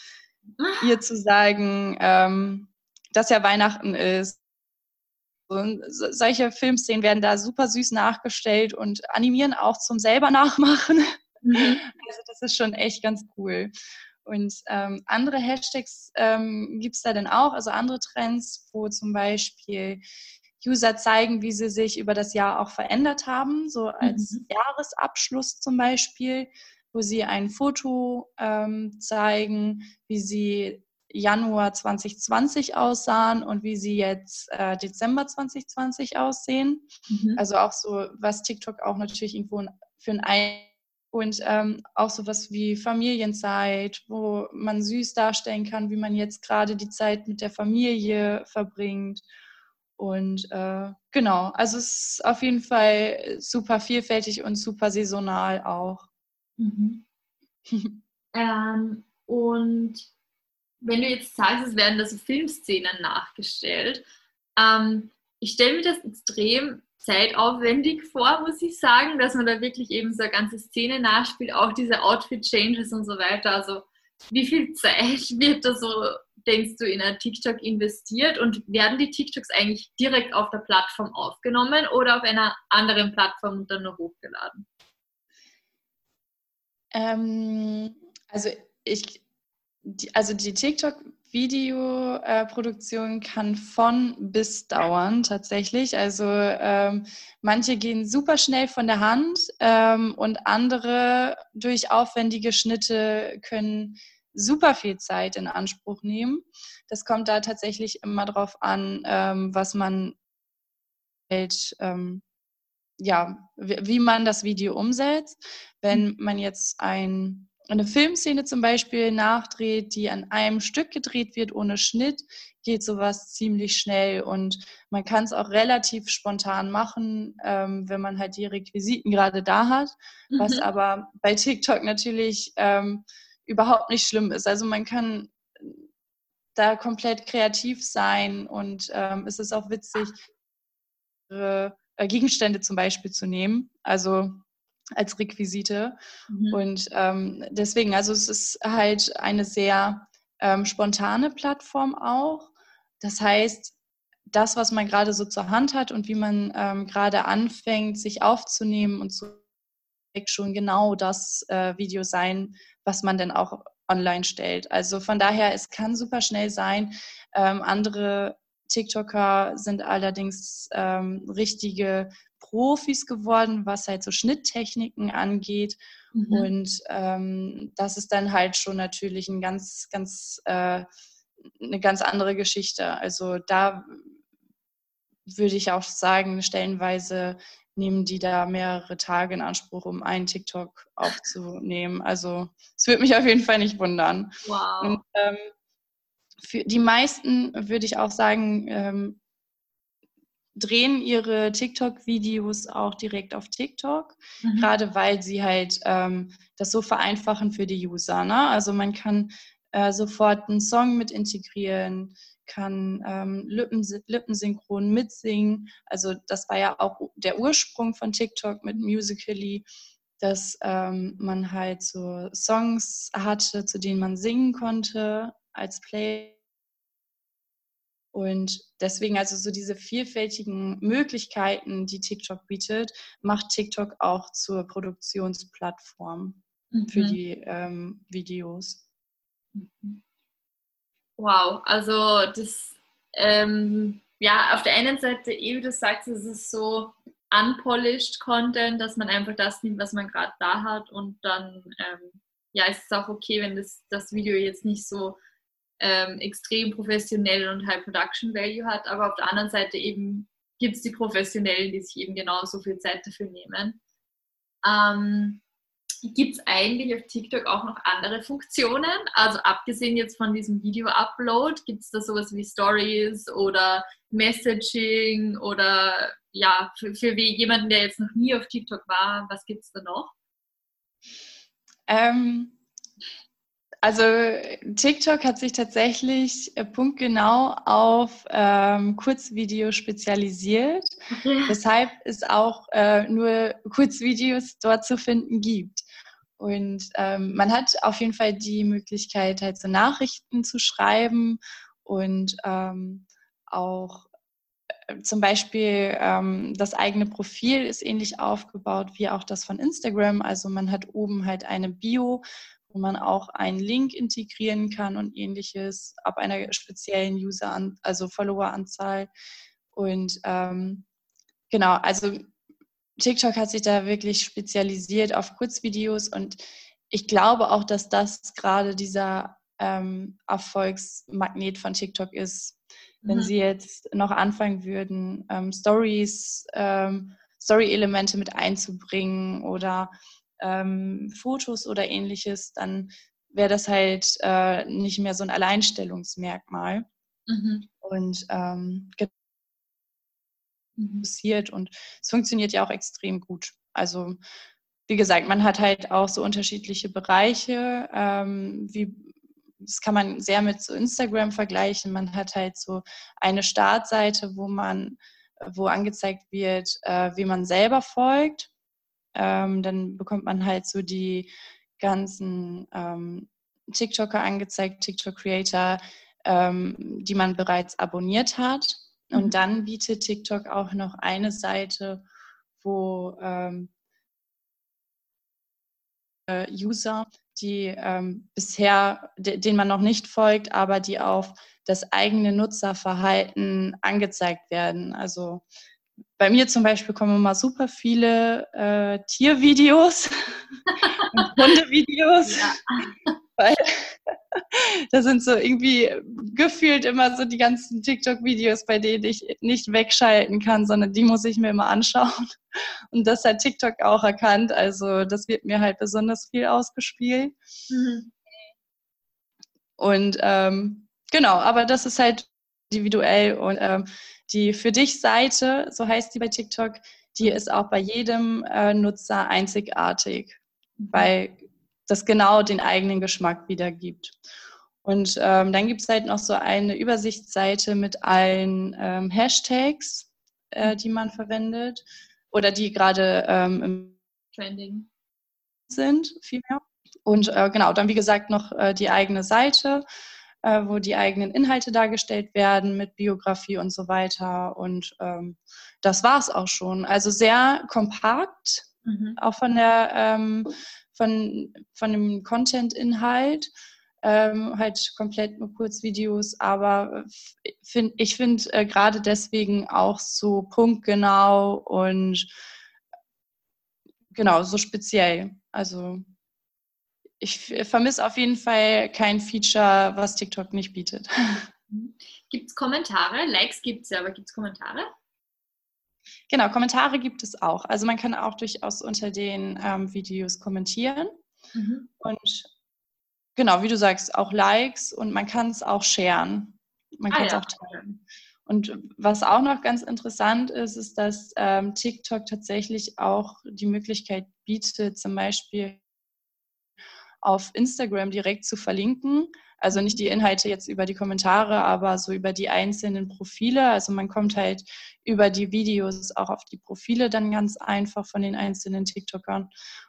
Speaker 2: ah. ihr zu sagen, ähm, dass ja Weihnachten ist. Und solche Filmszenen werden da super süß nachgestellt und animieren auch zum selber (laughs) nachmachen. Mhm. Also das ist schon echt ganz cool. Und ähm, andere Hashtags ähm, gibt es da denn auch, also andere Trends, wo zum Beispiel User zeigen, wie sie sich über das Jahr auch verändert haben, so als mhm. Jahresabschluss zum Beispiel, wo sie ein Foto ähm, zeigen, wie sie Januar 2020 aussahen und wie sie jetzt äh, Dezember 2020 aussehen. Mhm. Also auch so, was TikTok auch natürlich irgendwo für ein und ähm, auch sowas wie Familienzeit, wo man süß darstellen kann, wie man jetzt gerade die Zeit mit der Familie verbringt. Und äh, genau, also es ist auf jeden Fall super vielfältig und super saisonal auch.
Speaker 3: Mhm. (laughs) ähm, und wenn du jetzt sagst, es werden da so Filmszenen nachgestellt, ähm, ich stelle mir das extrem zeitaufwendig vor, muss ich sagen, dass man da wirklich eben so eine ganze Szene nachspielt, auch diese Outfit-Changes und so weiter. Also wie viel Zeit (laughs) wird da so, denkst du, in ein TikTok investiert und werden die TikToks eigentlich direkt auf der Plattform aufgenommen oder auf einer anderen Plattform dann nur hochgeladen?
Speaker 2: Ähm, also ich, die, also die TikTok Videoproduktion kann von bis dauern tatsächlich. Also ähm, manche gehen super schnell von der Hand ähm, und andere durch aufwendige Schnitte können super viel Zeit in Anspruch nehmen. Das kommt da tatsächlich immer drauf an, ähm, was man halt, ja, wie man das Video umsetzt. Wenn man jetzt ein eine Filmszene zum Beispiel nachdreht, die an einem Stück gedreht wird ohne Schnitt, geht sowas ziemlich schnell und man kann es auch relativ spontan machen, ähm, wenn man halt die Requisiten gerade da hat, mhm. was aber bei TikTok natürlich ähm, überhaupt nicht schlimm ist. Also man kann da komplett kreativ sein und ähm, es ist auch witzig, äh, Gegenstände zum Beispiel zu nehmen. Also als Requisite. Mhm. Und ähm, deswegen, also es ist halt eine sehr ähm, spontane Plattform auch. Das heißt, das, was man gerade so zur Hand hat und wie man ähm, gerade anfängt, sich aufzunehmen und so schon genau das äh, Video sein, was man dann auch online stellt. Also von daher, es kann super schnell sein. Ähm, andere TikToker sind allerdings ähm, richtige Profis geworden, was halt so Schnitttechniken angeht. Mhm. Und ähm, das ist dann halt schon natürlich ein ganz, ganz, äh, eine ganz andere Geschichte. Also da würde ich auch sagen, stellenweise nehmen die da mehrere Tage in Anspruch, um einen TikTok aufzunehmen. Also es würde mich auf jeden Fall nicht wundern.
Speaker 3: Wow. Und,
Speaker 2: ähm, für die meisten würde ich auch sagen, ähm, drehen ihre TikTok-Videos auch direkt auf TikTok, mhm. gerade weil sie halt ähm, das so vereinfachen für die User. Ne? Also man kann äh, sofort einen Song mit integrieren, kann ähm, Lippen, lippensynchron mitsingen. Also das war ja auch der Ursprung von TikTok mit Musically, dass ähm, man halt so Songs hatte, zu denen man singen konnte als Play und deswegen also so diese vielfältigen Möglichkeiten, die TikTok bietet, macht TikTok auch zur Produktionsplattform mhm. für die ähm, Videos.
Speaker 1: Wow, also das, ähm, ja, auf der einen Seite, eh wie du sagst, es ist so unpolished Content, dass man einfach das nimmt, was man gerade da hat und dann, ähm, ja, ist es auch okay, wenn das, das Video jetzt nicht so ähm, extrem professionell und High Production Value hat, aber auf der anderen Seite eben gibt es die Professionellen, die sich eben genauso viel Zeit dafür nehmen. Ähm, gibt es eigentlich auf TikTok auch noch andere Funktionen? Also abgesehen jetzt von diesem Video-Upload, gibt es da sowas wie Stories oder Messaging oder ja, für, für jemanden, der jetzt noch nie auf TikTok war, was gibt es da noch?
Speaker 2: Ähm, also TikTok hat sich tatsächlich äh, punktgenau auf ähm, Kurzvideo spezialisiert, okay. weshalb es auch äh, nur Kurzvideos dort zu finden gibt. Und ähm, man hat auf jeden Fall die Möglichkeit, halt so Nachrichten zu schreiben und ähm, auch äh, zum Beispiel ähm, das eigene Profil ist ähnlich aufgebaut wie auch das von Instagram. Also man hat oben halt eine Bio, wo man auch einen Link integrieren kann und ähnliches ab einer speziellen User, also Followeranzahl. Und ähm, genau, also TikTok hat sich da wirklich spezialisiert auf Kurzvideos und ich glaube auch, dass das gerade dieser ähm, Erfolgsmagnet von TikTok ist. Wenn mhm. sie jetzt noch anfangen würden, ähm, Stories, ähm, Story-Elemente mit einzubringen oder ähm, Fotos oder ähnliches, dann wäre das halt äh, nicht mehr so ein Alleinstellungsmerkmal. Mhm. Und ähm, mhm. passiert und es funktioniert ja auch extrem gut. Also wie gesagt, man hat halt auch so unterschiedliche Bereiche, ähm, wie das kann man sehr mit so Instagram vergleichen. Man hat halt so eine Startseite, wo man, wo angezeigt wird, äh, wie man selber folgt ähm, dann bekommt man halt so die ganzen ähm, TikToker angezeigt, TikTok-Creator, ähm, die man bereits abonniert hat. Mhm. Und dann bietet TikTok auch noch eine Seite, wo ähm, äh, User, die ähm, bisher, denen man noch nicht folgt, aber die auf das eigene Nutzerverhalten angezeigt werden. Also bei mir zum Beispiel kommen immer super viele äh, Tiervideos (laughs) und Hundevideos. Ja. (laughs) Weil da sind so irgendwie gefühlt immer so die ganzen TikTok-Videos, bei denen ich nicht wegschalten kann, sondern die muss ich mir immer anschauen. Und das hat TikTok auch erkannt. Also das wird mir halt besonders viel ausgespielt. Mhm. Und ähm, genau, aber das ist halt individuell und ähm, die Für dich Seite, so heißt die bei TikTok, die ist auch bei jedem äh, Nutzer einzigartig, mhm. weil das genau den eigenen Geschmack wiedergibt. Und ähm, dann gibt es halt noch so eine Übersichtsseite mit allen ähm, Hashtags, äh, die man verwendet oder die gerade ähm, im Trending sind, vielmehr. Und äh, genau, dann wie gesagt noch äh, die eigene Seite äh, wo die eigenen Inhalte dargestellt werden mit Biografie und so weiter. Und ähm, das war es auch schon. Also sehr kompakt, mhm. auch von der ähm, von, von dem Content-Inhalt. Ähm, halt komplett nur Kurzvideos, aber find, ich finde äh, gerade deswegen auch so punktgenau und genau so speziell. Also ich vermisse auf jeden Fall kein Feature, was TikTok nicht bietet. (laughs)
Speaker 1: Gibt es Kommentare? Likes gibt es ja, aber gibt es Kommentare?
Speaker 2: Genau, Kommentare gibt es auch. Also man kann auch durchaus unter den ähm, Videos kommentieren. Mhm. Und genau, wie du sagst, auch Likes und man kann es auch sharen. Man ah, kann es ja. auch teilen. Und was auch noch ganz interessant ist, ist, dass ähm, TikTok tatsächlich auch die Möglichkeit bietet, zum Beispiel auf Instagram direkt zu verlinken. Also nicht die Inhalte jetzt über die Kommentare, aber so über die einzelnen Profile. Also man kommt halt über die Videos auch auf die Profile dann ganz einfach von den einzelnen TikTokern.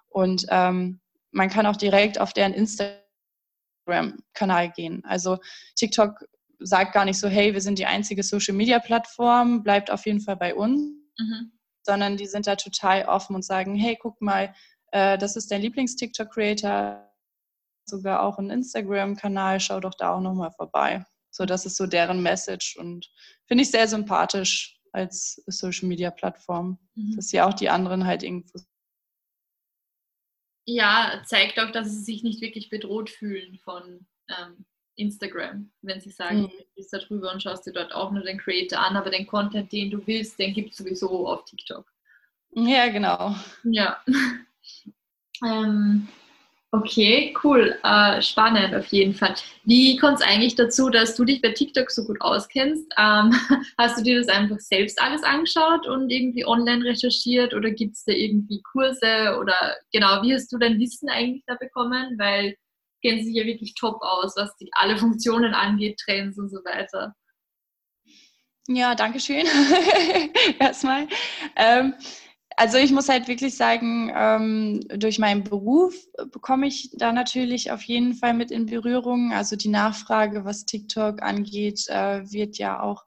Speaker 2: Und ähm, man kann auch direkt auf deren Instagram-Kanal gehen. Also TikTok sagt gar nicht so, hey, wir sind die einzige Social-Media-Plattform, bleibt auf jeden Fall bei uns, mhm. sondern die sind da total offen und sagen, hey, guck mal, äh, das ist dein Lieblings-TikTok-Creator, sogar auch einen Instagram-Kanal, schau doch da auch nochmal vorbei. So, das ist so deren Message und finde ich sehr sympathisch als Social-Media-Plattform, mhm. dass sie auch die anderen halt irgendwo
Speaker 1: ja, zeigt auch, dass sie sich nicht wirklich bedroht fühlen von ähm, Instagram, wenn sie sagen, mhm. du bist da drüber und schaust dir dort auch nur den Creator an, aber den Content, den du willst, den gibt es sowieso auf TikTok.
Speaker 2: Ja, genau.
Speaker 1: Ja. (laughs) ähm, okay, cool. Äh, spannend auf jeden Fall. Wie kommt es eigentlich dazu, dass du dich bei TikTok so gut auskennst? Ähm, (laughs) hast du dir das einfach selbst alles angeschaut und irgendwie online recherchiert oder gibt es da irgendwie Kurse oder genau, wie hast du dein Wissen eigentlich da bekommen? Weil kennen sich ja wirklich top aus, was die, alle Funktionen angeht, Trends und so weiter.
Speaker 2: Ja, danke schön. (laughs) Erstmal. Ähm, also ich muss halt wirklich sagen, ähm, durch meinen Beruf bekomme ich da natürlich auf jeden Fall mit in Berührung. Also die Nachfrage, was TikTok angeht, äh, wird ja auch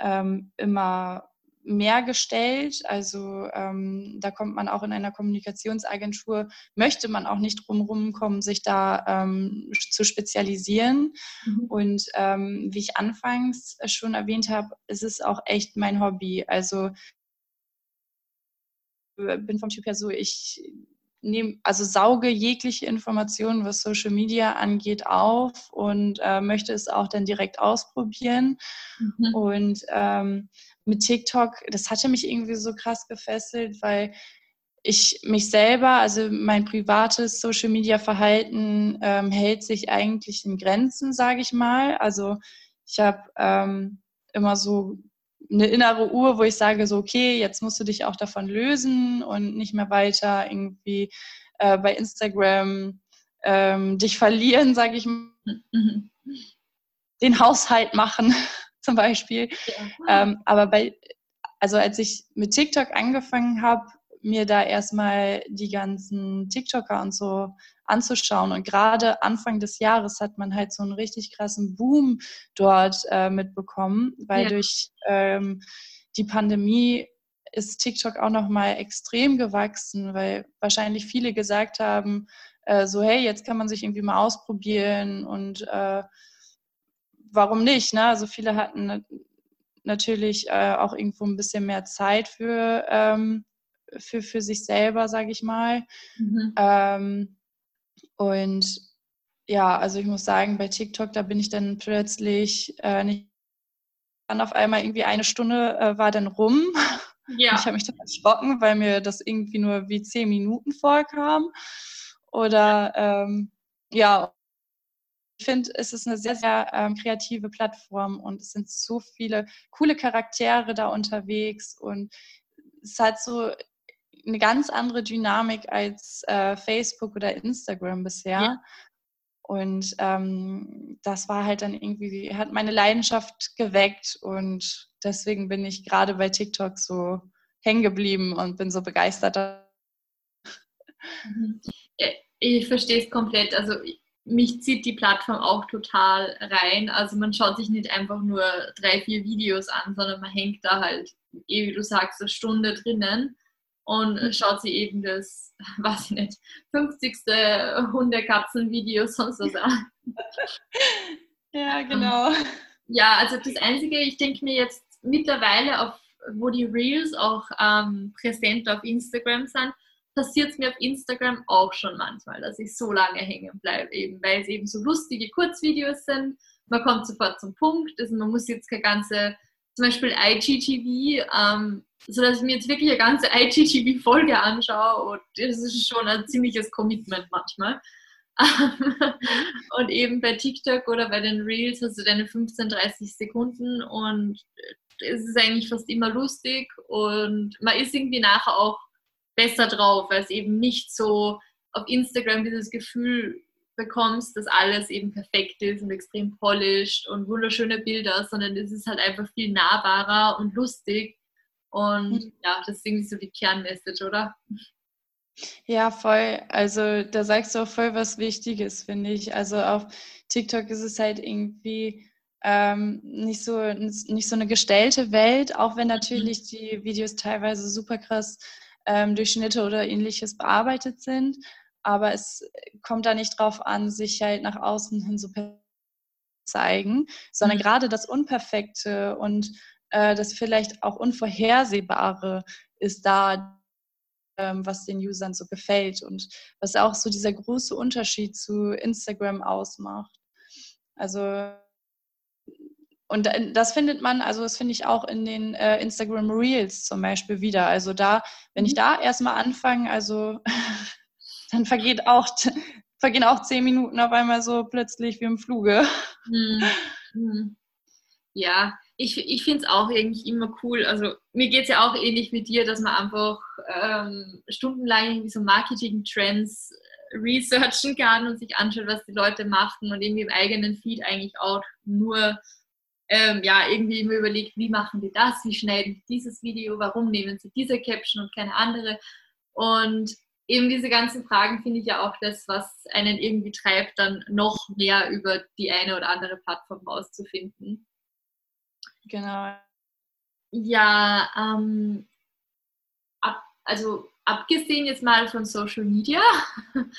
Speaker 2: ähm, immer mehr gestellt. Also ähm, da kommt man auch in einer Kommunikationsagentur, möchte man auch nicht drumherum kommen, sich da zu spezialisieren. Mhm. Und wie ich anfangs schon erwähnt habe, ist es auch echt mein Hobby. Also bin vom Typ her so, ich nehme, also sauge jegliche Informationen, was Social Media angeht, auf und äh, möchte es auch dann direkt ausprobieren. Mhm. Und ähm, mit TikTok, das hatte mich irgendwie so krass gefesselt, weil ich mich selber, also mein privates Social Media Verhalten ähm, hält sich eigentlich in Grenzen, sage ich mal. Also ich habe ähm, immer so eine innere Uhr, wo ich sage, so, okay, jetzt musst du dich auch davon lösen und nicht mehr weiter irgendwie äh, bei Instagram ähm, dich verlieren, sage ich mal. Mhm. Den Haushalt machen (laughs) zum Beispiel. Ja. Ähm, aber bei, also als ich mit TikTok angefangen habe, mir da erstmal die ganzen TikToker und so anzuschauen. Und gerade Anfang des Jahres hat man halt so einen richtig krassen Boom dort äh, mitbekommen, weil ja. durch ähm, die Pandemie ist TikTok auch noch mal extrem gewachsen, weil wahrscheinlich viele gesagt haben, äh, so hey, jetzt kann man sich irgendwie mal ausprobieren und äh, warum nicht? Ne? Also viele hatten natürlich äh, auch irgendwo ein bisschen mehr Zeit für ähm, für, für sich selber, sage ich mal. Mhm. Ähm, und ja, also ich muss sagen, bei TikTok, da bin ich dann plötzlich äh, nicht dann auf einmal irgendwie eine Stunde äh, war dann rum. Ja. Ich habe mich dann erschrocken, weil mir das irgendwie nur wie zehn Minuten vorkam. Oder ähm, ja, ich finde, es ist eine sehr, sehr ähm, kreative Plattform und es sind so viele coole Charaktere da unterwegs und es hat so eine ganz andere Dynamik als äh, Facebook oder Instagram bisher. Ja. Und ähm, das war halt dann irgendwie, hat meine Leidenschaft geweckt und deswegen bin ich gerade bei TikTok so hängen geblieben und bin so begeistert.
Speaker 1: Mhm. Ich verstehe es komplett. Also mich zieht die Plattform auch total rein. Also man schaut sich nicht einfach nur drei, vier Videos an, sondern man hängt da halt, wie du sagst, eine Stunde drinnen und mhm. schaut sie eben das, (laughs) weiß ich nicht, 50. Hunde-Katzen-Video sonst was an. (laughs)
Speaker 2: Ja, genau.
Speaker 1: Ja, also das Einzige, ich denke mir jetzt mittlerweile, auf, wo die Reels auch ähm, präsent auf Instagram sind, passiert es mir auf Instagram auch schon manchmal, dass ich so lange hängen bleibe, eben weil es eben so lustige Kurzvideos sind. Man kommt sofort zum Punkt, also man muss jetzt keine ganze, zum Beispiel IGTV, ähm, so dass ich mir jetzt wirklich eine ganze IGTV-Folge anschaue und das ist schon ein ziemliches Commitment manchmal. (laughs) und eben bei TikTok oder bei den Reels hast du deine 15, 30 Sekunden und es ist eigentlich fast immer lustig und man ist irgendwie nachher auch besser drauf, weil es eben nicht so auf Instagram dieses Gefühl bekommst, dass alles eben perfekt ist und extrem polished und wunderschöne Bilder, sondern es ist halt einfach viel nahbarer und lustig und mhm. ja, das ist irgendwie so die Kernmessage, oder?
Speaker 2: Ja, voll. Also da sagst du auch voll was Wichtiges, finde ich. Also auf TikTok ist es halt irgendwie ähm, nicht, so, nicht so eine gestellte Welt, auch wenn mhm. natürlich die Videos teilweise super krass ähm, durch Schnitte oder ähnliches bearbeitet sind. Aber es kommt da nicht drauf an, sich halt nach außen hin so zeigen, sondern mhm. gerade das Unperfekte und äh, das vielleicht auch Unvorhersehbare ist da, ähm, was den Usern so gefällt und was auch so dieser große Unterschied zu Instagram ausmacht. Also und das findet man, also das finde ich auch in den äh, Instagram Reels zum Beispiel wieder. Also da, wenn ich mhm. da erstmal anfange, also (laughs) dann vergeht auch, vergehen auch zehn Minuten auf einmal so plötzlich wie im Fluge.
Speaker 1: Mhm. Ja, ich, ich finde es auch eigentlich immer cool. Also mir geht es ja auch ähnlich wie dir, dass man einfach ähm, stundenlang irgendwie so Marketing-Trends researchen kann und sich anschaut, was die Leute machen und irgendwie im eigenen Feed eigentlich auch nur ähm, ja, irgendwie immer überlegt, wie machen die das, wie schneiden die dieses Video, warum nehmen sie diese Caption und keine andere. Und eben diese ganzen Fragen finde ich ja auch das, was einen irgendwie treibt, dann noch mehr über die eine oder andere Plattform rauszufinden.
Speaker 2: Genau.
Speaker 1: Ja, ähm, ab, also abgesehen jetzt mal von Social Media, mhm.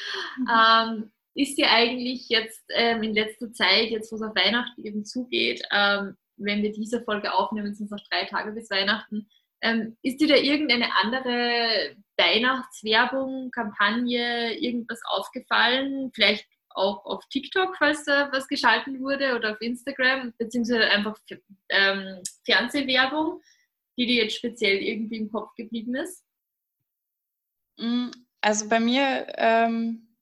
Speaker 1: (laughs) ähm, ist dir eigentlich jetzt ähm, in letzter Zeit, jetzt wo es auf Weihnachten eben zugeht, ähm, wenn wir diese Folge aufnehmen, sind es noch drei Tage bis Weihnachten, ähm, ist dir da irgendeine andere Weihnachtswerbung, Kampagne, irgendwas aufgefallen? Vielleicht auch auf TikTok, falls da was geschalten wurde, oder auf Instagram, beziehungsweise einfach ähm, Fernsehwerbung, die dir jetzt speziell irgendwie im Kopf geblieben ist?
Speaker 2: Mm, also bei mir ähm,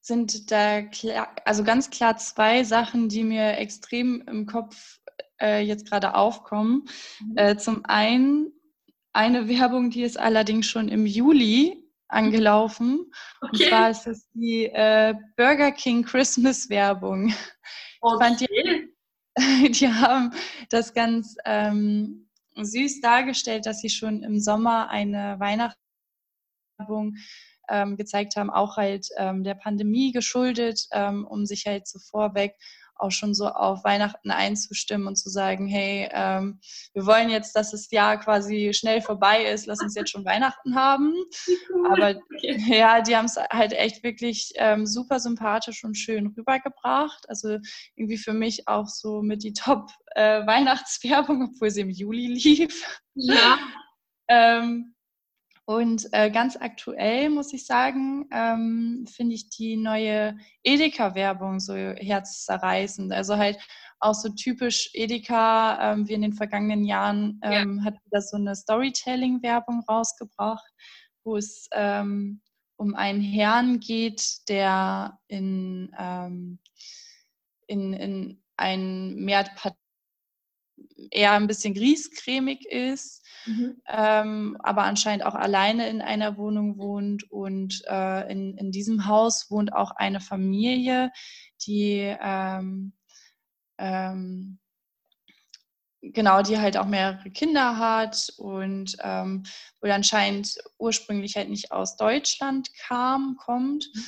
Speaker 2: sind da klar, also ganz klar zwei Sachen, die mir extrem im Kopf äh, jetzt gerade aufkommen. Mhm. Äh, zum einen eine Werbung, die ist allerdings schon im Juli angelaufen. Okay. Und zwar ist es die äh, Burger King Christmas Werbung. Okay. Fand die, (laughs) die haben das ganz ähm, süß dargestellt, dass sie schon im Sommer eine Weihnachtswerbung ähm, gezeigt haben, auch halt ähm, der Pandemie geschuldet, ähm, um sich halt so vorweg auch schon so auf Weihnachten einzustimmen und zu sagen, hey, ähm, wir wollen jetzt, dass das Jahr quasi schnell vorbei ist, lass uns jetzt schon Weihnachten haben. (laughs) Aber ja, die haben es halt echt wirklich ähm, super sympathisch und schön rübergebracht. Also irgendwie für mich auch so mit die Top-Weihnachtswerbung, äh, (laughs) obwohl sie im Juli lief.
Speaker 1: Ja. (laughs)
Speaker 2: ähm, und äh, ganz aktuell muss ich sagen, ähm, finde ich die neue Edeka-Werbung so herzzerreißend. Also halt auch so typisch Edeka, ähm, wie in den vergangenen Jahren, ähm, ja. hat wieder so eine Storytelling-Werbung rausgebracht, wo es ähm, um einen Herrn geht, der in, ähm, in, in ein mehr eher ein bisschen griescremig ist, mhm. ähm, aber anscheinend auch alleine in einer Wohnung wohnt. Und äh, in, in diesem Haus wohnt auch eine Familie, die ähm, ähm, genau, die halt auch mehrere Kinder hat und ähm, wo anscheinend ursprünglich halt nicht aus Deutschland kam, kommt. Mhm.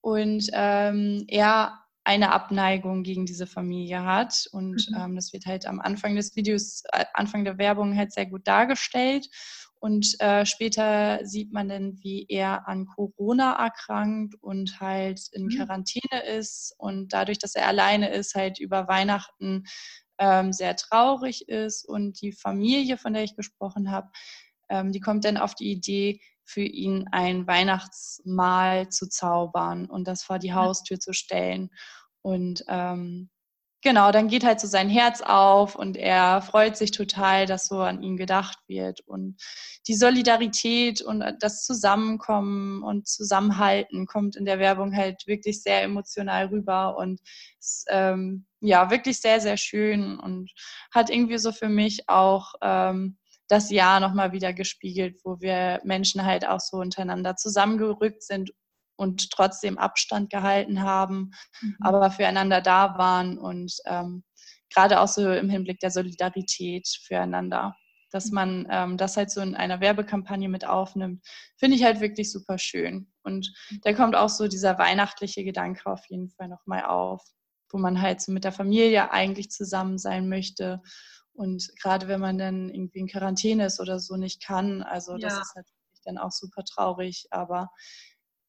Speaker 2: Und ähm, er eine Abneigung gegen diese Familie hat. Und mhm. ähm, das wird halt am Anfang des Videos, äh, Anfang der Werbung halt sehr gut dargestellt. Und äh, später sieht man dann, wie er an Corona erkrankt und halt in mhm. Quarantäne ist und dadurch, dass er alleine ist, halt über Weihnachten ähm, sehr traurig ist. Und die Familie, von der ich gesprochen habe, ähm, die kommt dann auf die Idee, für ihn ein Weihnachtsmahl zu zaubern und das vor die Haustür zu stellen. Und ähm, genau, dann geht halt so sein Herz auf und er freut sich total, dass so an ihn gedacht wird. Und die Solidarität und das Zusammenkommen und Zusammenhalten kommt in der Werbung halt wirklich sehr emotional rüber und ist ähm, ja wirklich sehr, sehr schön und hat irgendwie so für mich auch ähm, das Jahr nochmal wieder gespiegelt, wo wir Menschen halt auch so untereinander zusammengerückt sind und trotzdem Abstand gehalten haben, mhm. aber füreinander da waren und ähm, gerade auch so im Hinblick der Solidarität füreinander, dass mhm. man ähm, das halt so in einer Werbekampagne mit aufnimmt, finde ich halt wirklich super schön. Und mhm. da kommt auch so dieser weihnachtliche Gedanke auf jeden Fall nochmal auf, wo man halt so mit der Familie eigentlich zusammen sein möchte und gerade wenn man dann irgendwie in Quarantäne ist oder so nicht kann, also das ja. ist natürlich dann auch super traurig, aber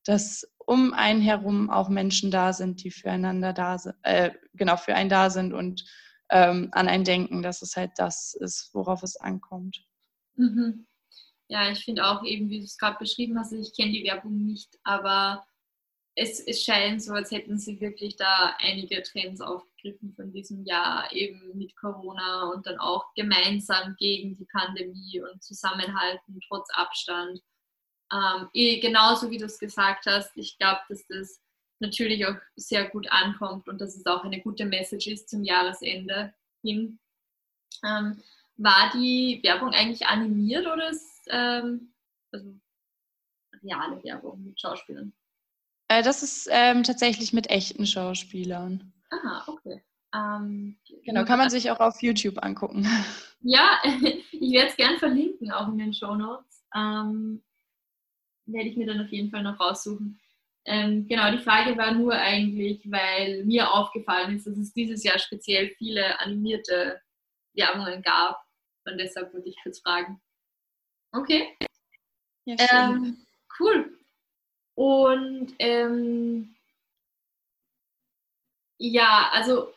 Speaker 2: das um einen herum auch Menschen da sind, die füreinander da sind, äh, genau, für einen da sind und ähm, an einen denken, dass es halt das ist, worauf es ankommt.
Speaker 1: Mhm. Ja, ich finde auch eben, wie du es gerade beschrieben hast, ich kenne die Werbung nicht, aber es, es scheint so, als hätten sie wirklich da einige Trends aufgegriffen von diesem Jahr, eben mit Corona und dann auch gemeinsam gegen die Pandemie und zusammenhalten trotz Abstand. Ähm, eh, genauso wie du es gesagt hast, ich glaube, dass das natürlich auch sehr gut ankommt und dass es auch eine gute Message ist zum Jahresende hin. Ähm, war die Werbung eigentlich animiert oder ist ähm, also reale Werbung mit Schauspielern?
Speaker 2: Äh, das ist ähm, tatsächlich mit echten Schauspielern.
Speaker 1: Ah, okay. Ähm,
Speaker 2: genau, kann man sich auch auf YouTube angucken. (laughs)
Speaker 1: Ja, (laughs) ich werde es gern verlinken, auch in den Show Notes. Ähm, werde ich mir dann auf jeden Fall noch raussuchen. Ähm, genau, die Frage war nur eigentlich, weil mir aufgefallen ist, dass es dieses Jahr speziell viele animierte Werbungen gab. Und deshalb würde ich kurz fragen. Okay. Ja, ähm, cool. Und ähm, ja, also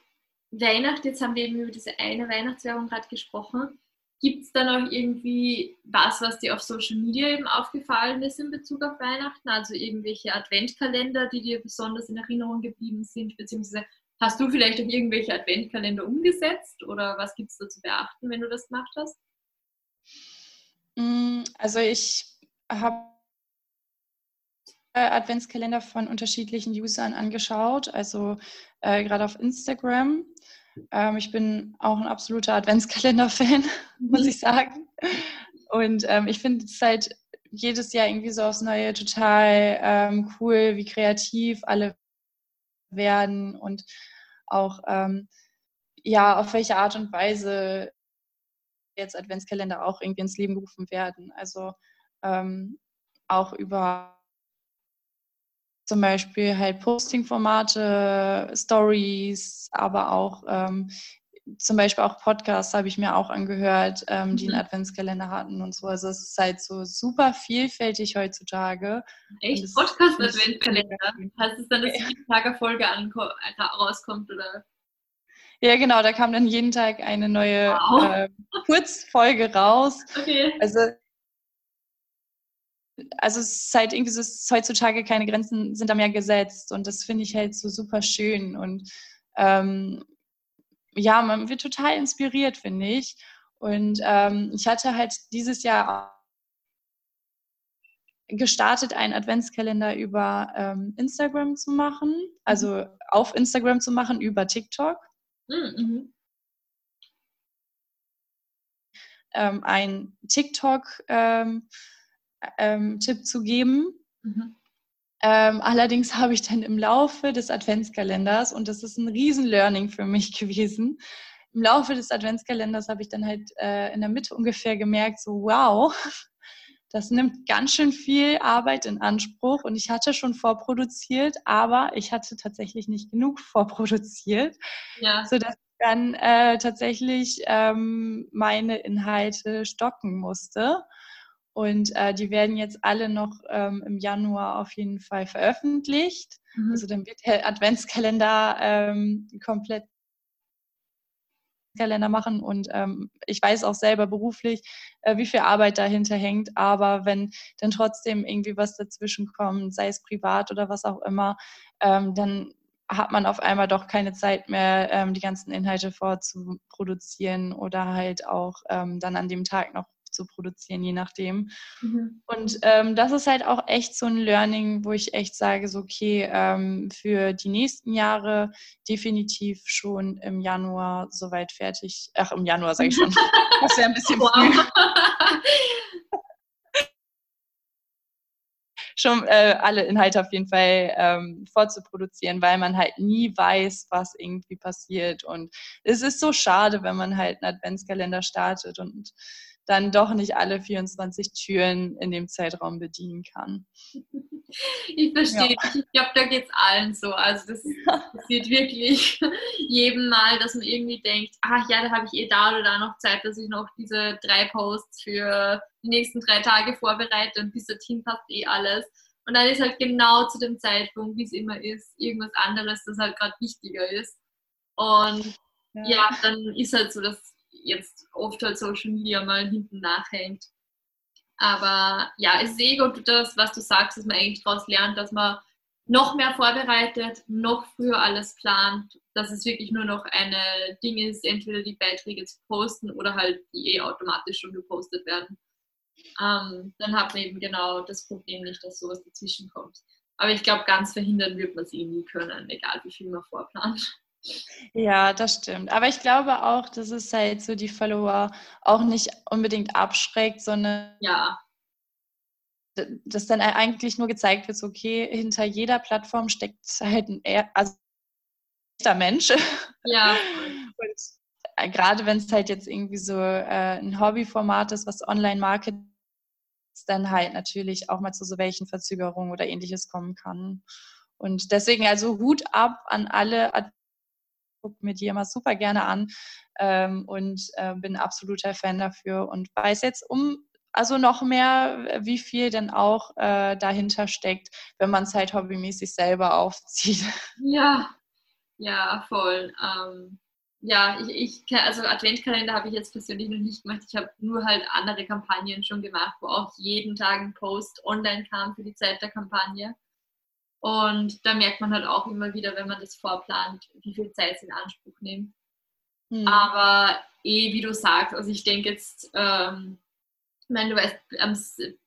Speaker 1: Weihnachten, jetzt haben wir eben über diese eine Weihnachtswerbung gerade gesprochen. Gibt es da noch irgendwie was, was dir auf Social Media eben aufgefallen ist in Bezug auf Weihnachten? Also irgendwelche Adventkalender, die dir besonders in Erinnerung geblieben sind? Beziehungsweise hast du vielleicht auch irgendwelche Adventkalender umgesetzt? Oder was gibt es da zu beachten, wenn du das gemacht hast?
Speaker 2: Mm, also ich habe Adventskalender von unterschiedlichen Usern angeschaut, also äh, gerade auf Instagram. Ähm, ich bin auch ein absoluter Adventskalender-Fan, (laughs) muss ich sagen. Und ähm, ich finde es halt jedes Jahr irgendwie so aufs Neue total ähm, cool, wie kreativ alle werden und auch ähm, ja, auf welche Art und Weise jetzt Adventskalender auch irgendwie ins Leben gerufen werden. Also ähm, auch über zum Beispiel halt Posting-Formate, Stories, aber auch ähm, zum Beispiel auch Podcasts habe ich mir auch angehört, ähm, die einen mhm. Adventskalender hatten und so. Also es ist halt so super vielfältig heutzutage.
Speaker 1: Echt? Podcast-Adventskalender? Heißt es dann, dass ja. jeden Tag eine Folge rauskommt oder?
Speaker 2: Ja, genau, da kam dann jeden Tag eine neue wow. äh, Kurzfolge raus. (laughs) Okay. Also also es ist halt irgendwie so, ist heutzutage keine Grenzen sind da mehr gesetzt und das finde ich halt so super schön und ähm, ja, man wird total inspiriert, finde ich. Und ähm, ich hatte halt dieses Jahr gestartet, einen Adventskalender über ähm, Instagram zu machen, also mhm. auf Instagram zu machen, über TikTok. Mhm. Ähm, ein TikTok ähm, ähm, Tipp zu geben. Mhm. Ähm, allerdings habe ich dann im Laufe des Adventskalenders, und das ist ein Riesen-Learning für mich (laughs) gewesen, im Laufe des Adventskalenders habe ich dann halt äh, in der Mitte ungefähr gemerkt, so wow, (laughs) das nimmt ganz schön viel Arbeit in Anspruch und ich hatte schon vorproduziert, aber ich hatte tatsächlich nicht genug vorproduziert, ja. sodass ich dann äh, tatsächlich ähm, meine Inhalte stocken musste. Und äh, die werden jetzt alle noch ähm, im Januar auf jeden Fall veröffentlicht. Mhm. Also dann wird der Adventskalender ähm, komplett Kalender machen und ähm, ich weiß auch selber beruflich, äh, wie viel Arbeit dahinter hängt, aber wenn dann trotzdem irgendwie was dazwischen kommt, sei es privat oder was auch immer, ähm, dann hat man auf einmal doch keine Zeit mehr, ähm, die ganzen Inhalte vorzuproduzieren oder halt auch ähm, dann an dem Tag noch zu produzieren, je nachdem. Mhm. Und ähm, das ist halt auch echt so ein Learning, wo ich echt sage, so okay, ähm, für die nächsten Jahre definitiv schon im Januar soweit fertig. Ach, im Januar sage ich schon. (laughs) das wäre ein bisschen wow. früh. schon äh, alle Inhalte auf jeden Fall ähm, vorzuproduzieren, weil man halt nie weiß, was irgendwie passiert. Und es ist so schade, wenn man halt einen Adventskalender startet und dann doch nicht alle 24 Türen in dem Zeitraum bedienen kann.
Speaker 1: Ich verstehe. Ja. Ich glaube, da geht es allen so. Also das (laughs) passiert wirklich jedem Mal, dass man irgendwie denkt, ach ja, da habe ich eh da oder da noch Zeit, dass ich noch diese drei Posts für die nächsten drei Tage vorbereite und bis dorthin passt eh alles. Und dann ist halt genau zu dem Zeitpunkt, wie es immer ist, irgendwas anderes, das halt gerade wichtiger ist. Und ja. ja. dann ist halt so, dass jetzt oft halt Social Media mal hinten nachhängt. Aber ja, es ist eh gut, das, was du sagst, dass man eigentlich daraus lernt, dass man noch mehr vorbereitet, noch früher alles plant, dass es wirklich nur noch eine Ding ist, entweder die Beiträge zu posten oder halt die eh automatisch schon gepostet werden. Ähm, dann hat man eben genau das Problem nicht, dass sowas dazwischen kommt. Aber ich glaube, ganz verhindern wird man es eh nie können, egal wie viel man vorplant.
Speaker 2: Ja, das stimmt. Aber ich glaube auch, dass es halt so die Follower auch nicht unbedingt abschreckt, sondern
Speaker 1: ja.
Speaker 2: dass dann eigentlich nur gezeigt wird, so, okay, hinter jeder Plattform steckt halt ein also echter Mensch.
Speaker 1: Ja. (laughs)
Speaker 2: Und äh, gerade wenn es halt jetzt irgendwie so äh, ein Hobbyformat ist, was Online-Marketing dann halt natürlich auch mal zu so welchen Verzögerungen oder ähnliches kommen kann. Und deswegen also Hut ab an alle gucke mir die immer super gerne an ähm, und äh, bin absoluter Fan dafür und weiß jetzt um also noch mehr, wie viel denn auch äh, dahinter steckt, wenn man es halt hobbymäßig selber aufzieht.
Speaker 1: Ja, ja, voll. Ähm, ja, ich, ich also Adventkalender habe ich jetzt persönlich noch nicht gemacht. Ich habe nur halt andere Kampagnen schon gemacht, wo auch jeden Tag ein Post online kam für die Zeit der Kampagne. Und da merkt man halt auch immer wieder, wenn man das vorplant, wie viel Zeit es in Anspruch nimmt. Mhm. Aber eh, wie du sagst, also ich denke jetzt, ähm, ich meine, du weißt am,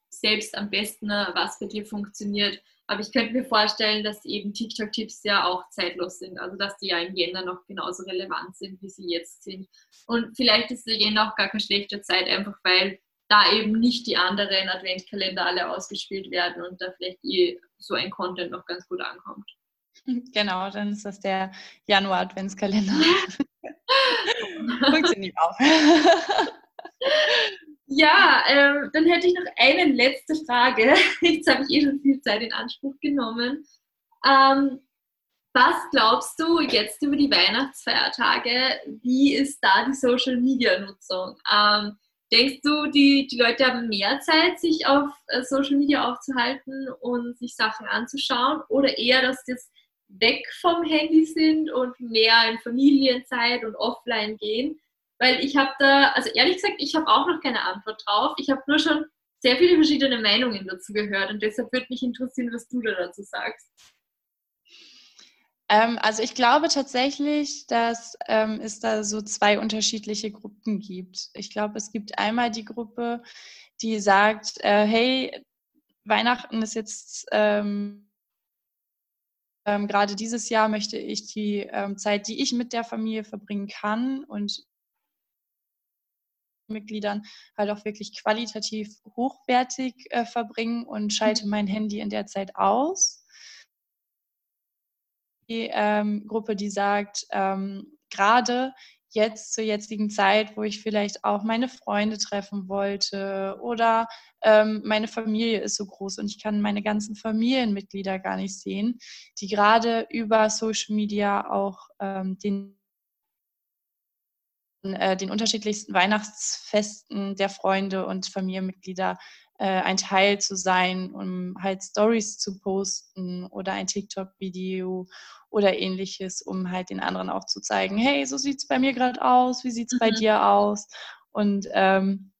Speaker 1: selbst am besten, ne, was bei dir funktioniert. Aber ich könnte mir vorstellen, dass eben TikTok-Tipps ja auch zeitlos sind. Also dass die ja im Jänner noch genauso relevant sind, wie sie jetzt sind. Und vielleicht ist der Jänner auch gar keine schlechte Zeit, einfach weil da eben nicht die anderen Adventkalender alle ausgespielt werden und da vielleicht eh so ein Content noch ganz gut ankommt. (laughs)
Speaker 2: Genau, dann ist das der Januar-Adventskalender. (laughs) Funktioniert auch.
Speaker 1: Ja, ähm, dann hätte ich noch eine letzte Frage. (laughs) Jetzt habe ich eh schon viel Zeit in Anspruch genommen. Ähm, was glaubst du jetzt über die Weihnachtsfeiertage? Wie ist da die Social-Media-Nutzung? Ähm, Denkst du, die, die Leute haben mehr Zeit, sich auf äh, Social Media aufzuhalten und sich Sachen anzuschauen? Oder eher, dass sie jetzt weg vom Handy sind und mehr in Familienzeit und offline gehen? Weil ich habe da, also ehrlich gesagt, ich habe auch noch keine Antwort drauf. Ich habe nur schon sehr viele verschiedene Meinungen dazu gehört und deshalb würde mich interessieren, was du da dazu sagst.
Speaker 2: Ähm, also ich glaube tatsächlich, dass ähm, es da so zwei unterschiedliche Gruppen gibt. Ich glaube, es gibt einmal die Gruppe, die sagt, äh, hey, Weihnachten ist jetzt ähm, ähm gerade dieses Jahr möchte ich die ähm, Zeit, die ich mit der Familie verbringen kann und Mitgliedern halt auch wirklich qualitativ hochwertig äh, verbringen und schalte mhm. mein Handy in der Zeit aus ähm, Gruppe, die sagt, ähm, gerade jetzt zur jetzigen Zeit, wo ich vielleicht auch meine Freunde treffen wollte oder ähm, meine Familie ist so groß und ich kann meine ganzen Familienmitglieder gar nicht sehen, die gerade über Social Media auch ähm, den äh, den unterschiedlichsten Weihnachtsfesten der Freunde und Familienmitglieder äh, ein Teil zu sein, um halt Stories zu posten oder ein TikTok-Video oder ähnliches, um halt den anderen auch zu zeigen, hey, so sieht es bei mir gerade aus, wie sieht es mhm. bei dir aus? Und ähm,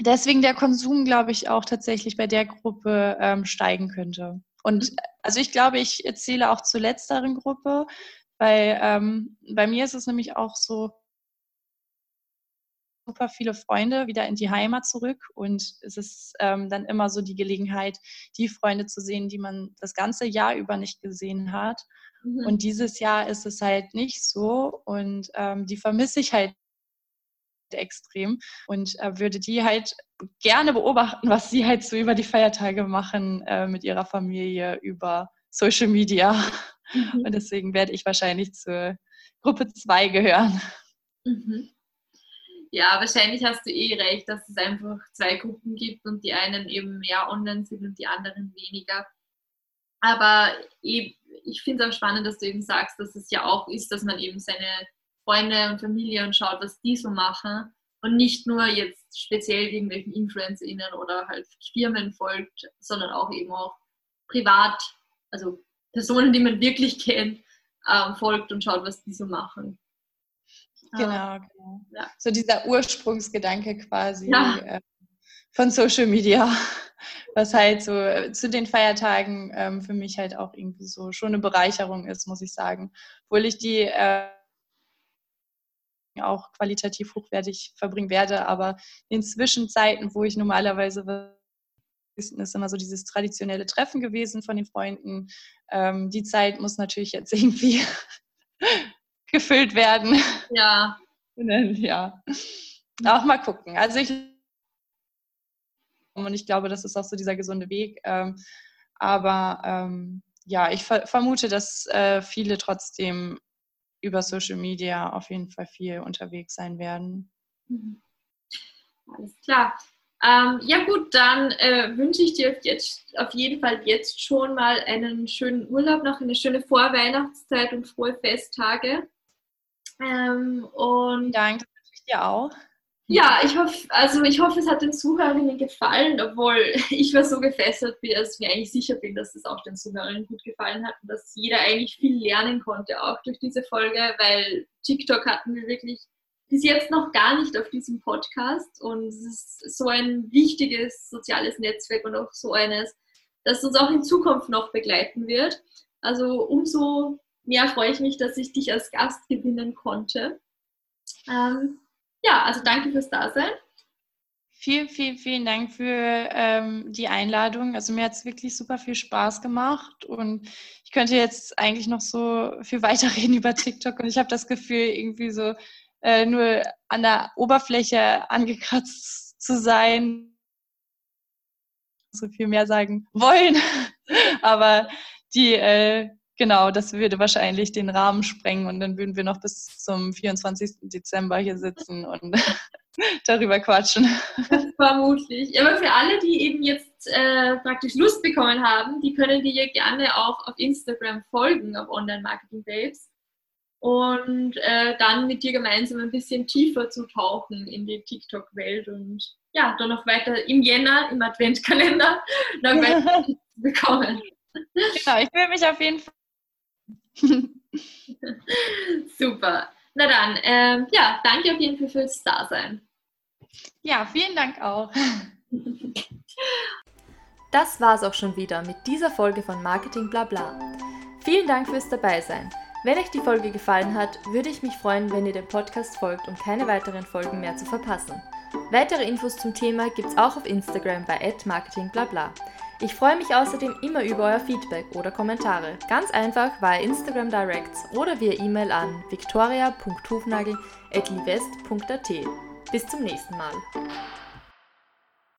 Speaker 2: deswegen der Konsum, glaube ich, auch tatsächlich bei der Gruppe ähm, steigen könnte. Und mhm. also ich glaube, ich zähle auch zur letzteren Gruppe, weil ähm, bei mir ist es nämlich auch so, super viele Freunde wieder in die Heimat zurück und es ist ähm, dann immer so die Gelegenheit, die Freunde zu sehen, die man das ganze Jahr über nicht gesehen hat. Mhm. Und dieses Jahr ist es halt nicht so und ähm, die vermisse ich halt extrem und äh, würde die halt gerne beobachten, was sie halt so über die Feiertage machen äh, mit ihrer Familie über Social Media. Mhm. Und deswegen werde ich wahrscheinlich zur Gruppe 2 gehören.
Speaker 1: Mhm. Ja, wahrscheinlich hast du eh recht, dass es einfach zwei Gruppen gibt und die einen eben mehr online sind und die anderen weniger. Aber ich finde es auch spannend, dass du eben sagst, dass es ja auch ist, dass man eben seine Freunde und Familie und schaut, was die so machen und nicht nur jetzt speziell irgendwelchen InfluencerInnen oder halt Firmen folgt, sondern auch eben auch privat, also Personen, die man wirklich (laughs) kennt, ähm, folgt und schaut, was die so machen.
Speaker 2: Genau, genau. Ja. So dieser Ursprungsgedanke quasi ja. äh, von Social Media, (laughs) was halt so äh, zu den Feiertagen ähm, für mich halt auch irgendwie so schon eine Bereicherung ist, muss ich sagen. Obwohl ich die äh, auch qualitativ hochwertig verbringen werde, aber in Zwischenzeiten, wo ich normalerweise ist immer so dieses traditionelle Treffen gewesen von den Freunden. Ähm, die Zeit muss natürlich jetzt (laughs) irgendwie gefüllt werden.
Speaker 1: Ja. (laughs)
Speaker 2: ja. Auch mal gucken. Also ich und ich glaube, das ist auch so dieser gesunde Weg. Ähm, aber ähm, ja, ich ver vermute, dass äh, viele trotzdem über Social Media auf jeden Fall viel unterwegs sein werden.
Speaker 1: Mhm. Alles klar. Ähm, ja gut, dann äh, wünsche ich dir jetzt auf jeden Fall jetzt schon mal einen schönen Urlaub, noch eine schöne Vorweihnachtszeit und frohe Festtage.
Speaker 2: Ähm, und Dank, das wünsche ich dir auch.
Speaker 1: Ja, ich hoffe, also ich hoffe, es hat den Zuhörerinnen gefallen, obwohl (laughs) ich war so gefesselt, dass ich mir eigentlich sicher bin, dass es auch den Zuhörerinnen gut gefallen hat und dass jeder eigentlich viel lernen konnte, auch durch diese Folge, weil TikTok hatten wir wirklich bis jetzt noch gar nicht auf diesem Podcast und es ist so ein wichtiges soziales Netzwerk und auch so eines, das uns auch in Zukunft noch begleiten wird. Also umso mehr freue ich mich, dass ich dich als Gast gewinnen konnte. Ähm, ja, also danke fürs Dasein.
Speaker 2: Vielen, vielen, vielen Dank für ähm, die Einladung. Also mir hat es wirklich super viel Spaß gemacht und ich könnte jetzt eigentlich noch so viel (laughs) weiterreden über TikTok und ich habe das Gefühl, irgendwie so äh, nur an der Oberfläche angekratzt zu sein. So viel mehr sagen wollen. (laughs) Aber die, äh, genau, das würde wahrscheinlich den Rahmen sprengen und dann würden wir noch bis zum 24. Dezember hier sitzen und (laughs) darüber quatschen.
Speaker 1: Vermutlich. Aber für alle, die eben jetzt äh, praktisch Lust bekommen haben, die können dir gerne auch auf Instagram folgen, auf Online Marketing Babes und äh, dann mit dir gemeinsam ein bisschen tiefer zu tauchen in die TikTok-Welt und ja, dann noch weiter im Jänner, im Adventkalender, noch weiter (laughs) bekommen.
Speaker 2: Genau, ich will mich auf jeden Fall. (laughs)
Speaker 1: Super. Na dann, ähm, ja, danke auf jeden Fall fürs Dasein.
Speaker 2: Ja, vielen Dank auch. (laughs)
Speaker 4: Das war's auch schon wieder mit dieser Folge von Marketing Blabla. Vielen Dank fürs Dabeisein. Wenn euch die Folge gefallen hat, würde ich mich freuen, wenn ihr dem Podcast folgt, um keine weiteren Folgen mehr zu verpassen. Weitere Infos zum Thema gibt's auch auf Instagram bei @marketingblabla. Ich freue mich außerdem immer über euer Feedback oder Kommentare. Ganz einfach via Instagram Directs oder via E-Mail an victoria.hufnagel.livest.at. Bis zum nächsten Mal.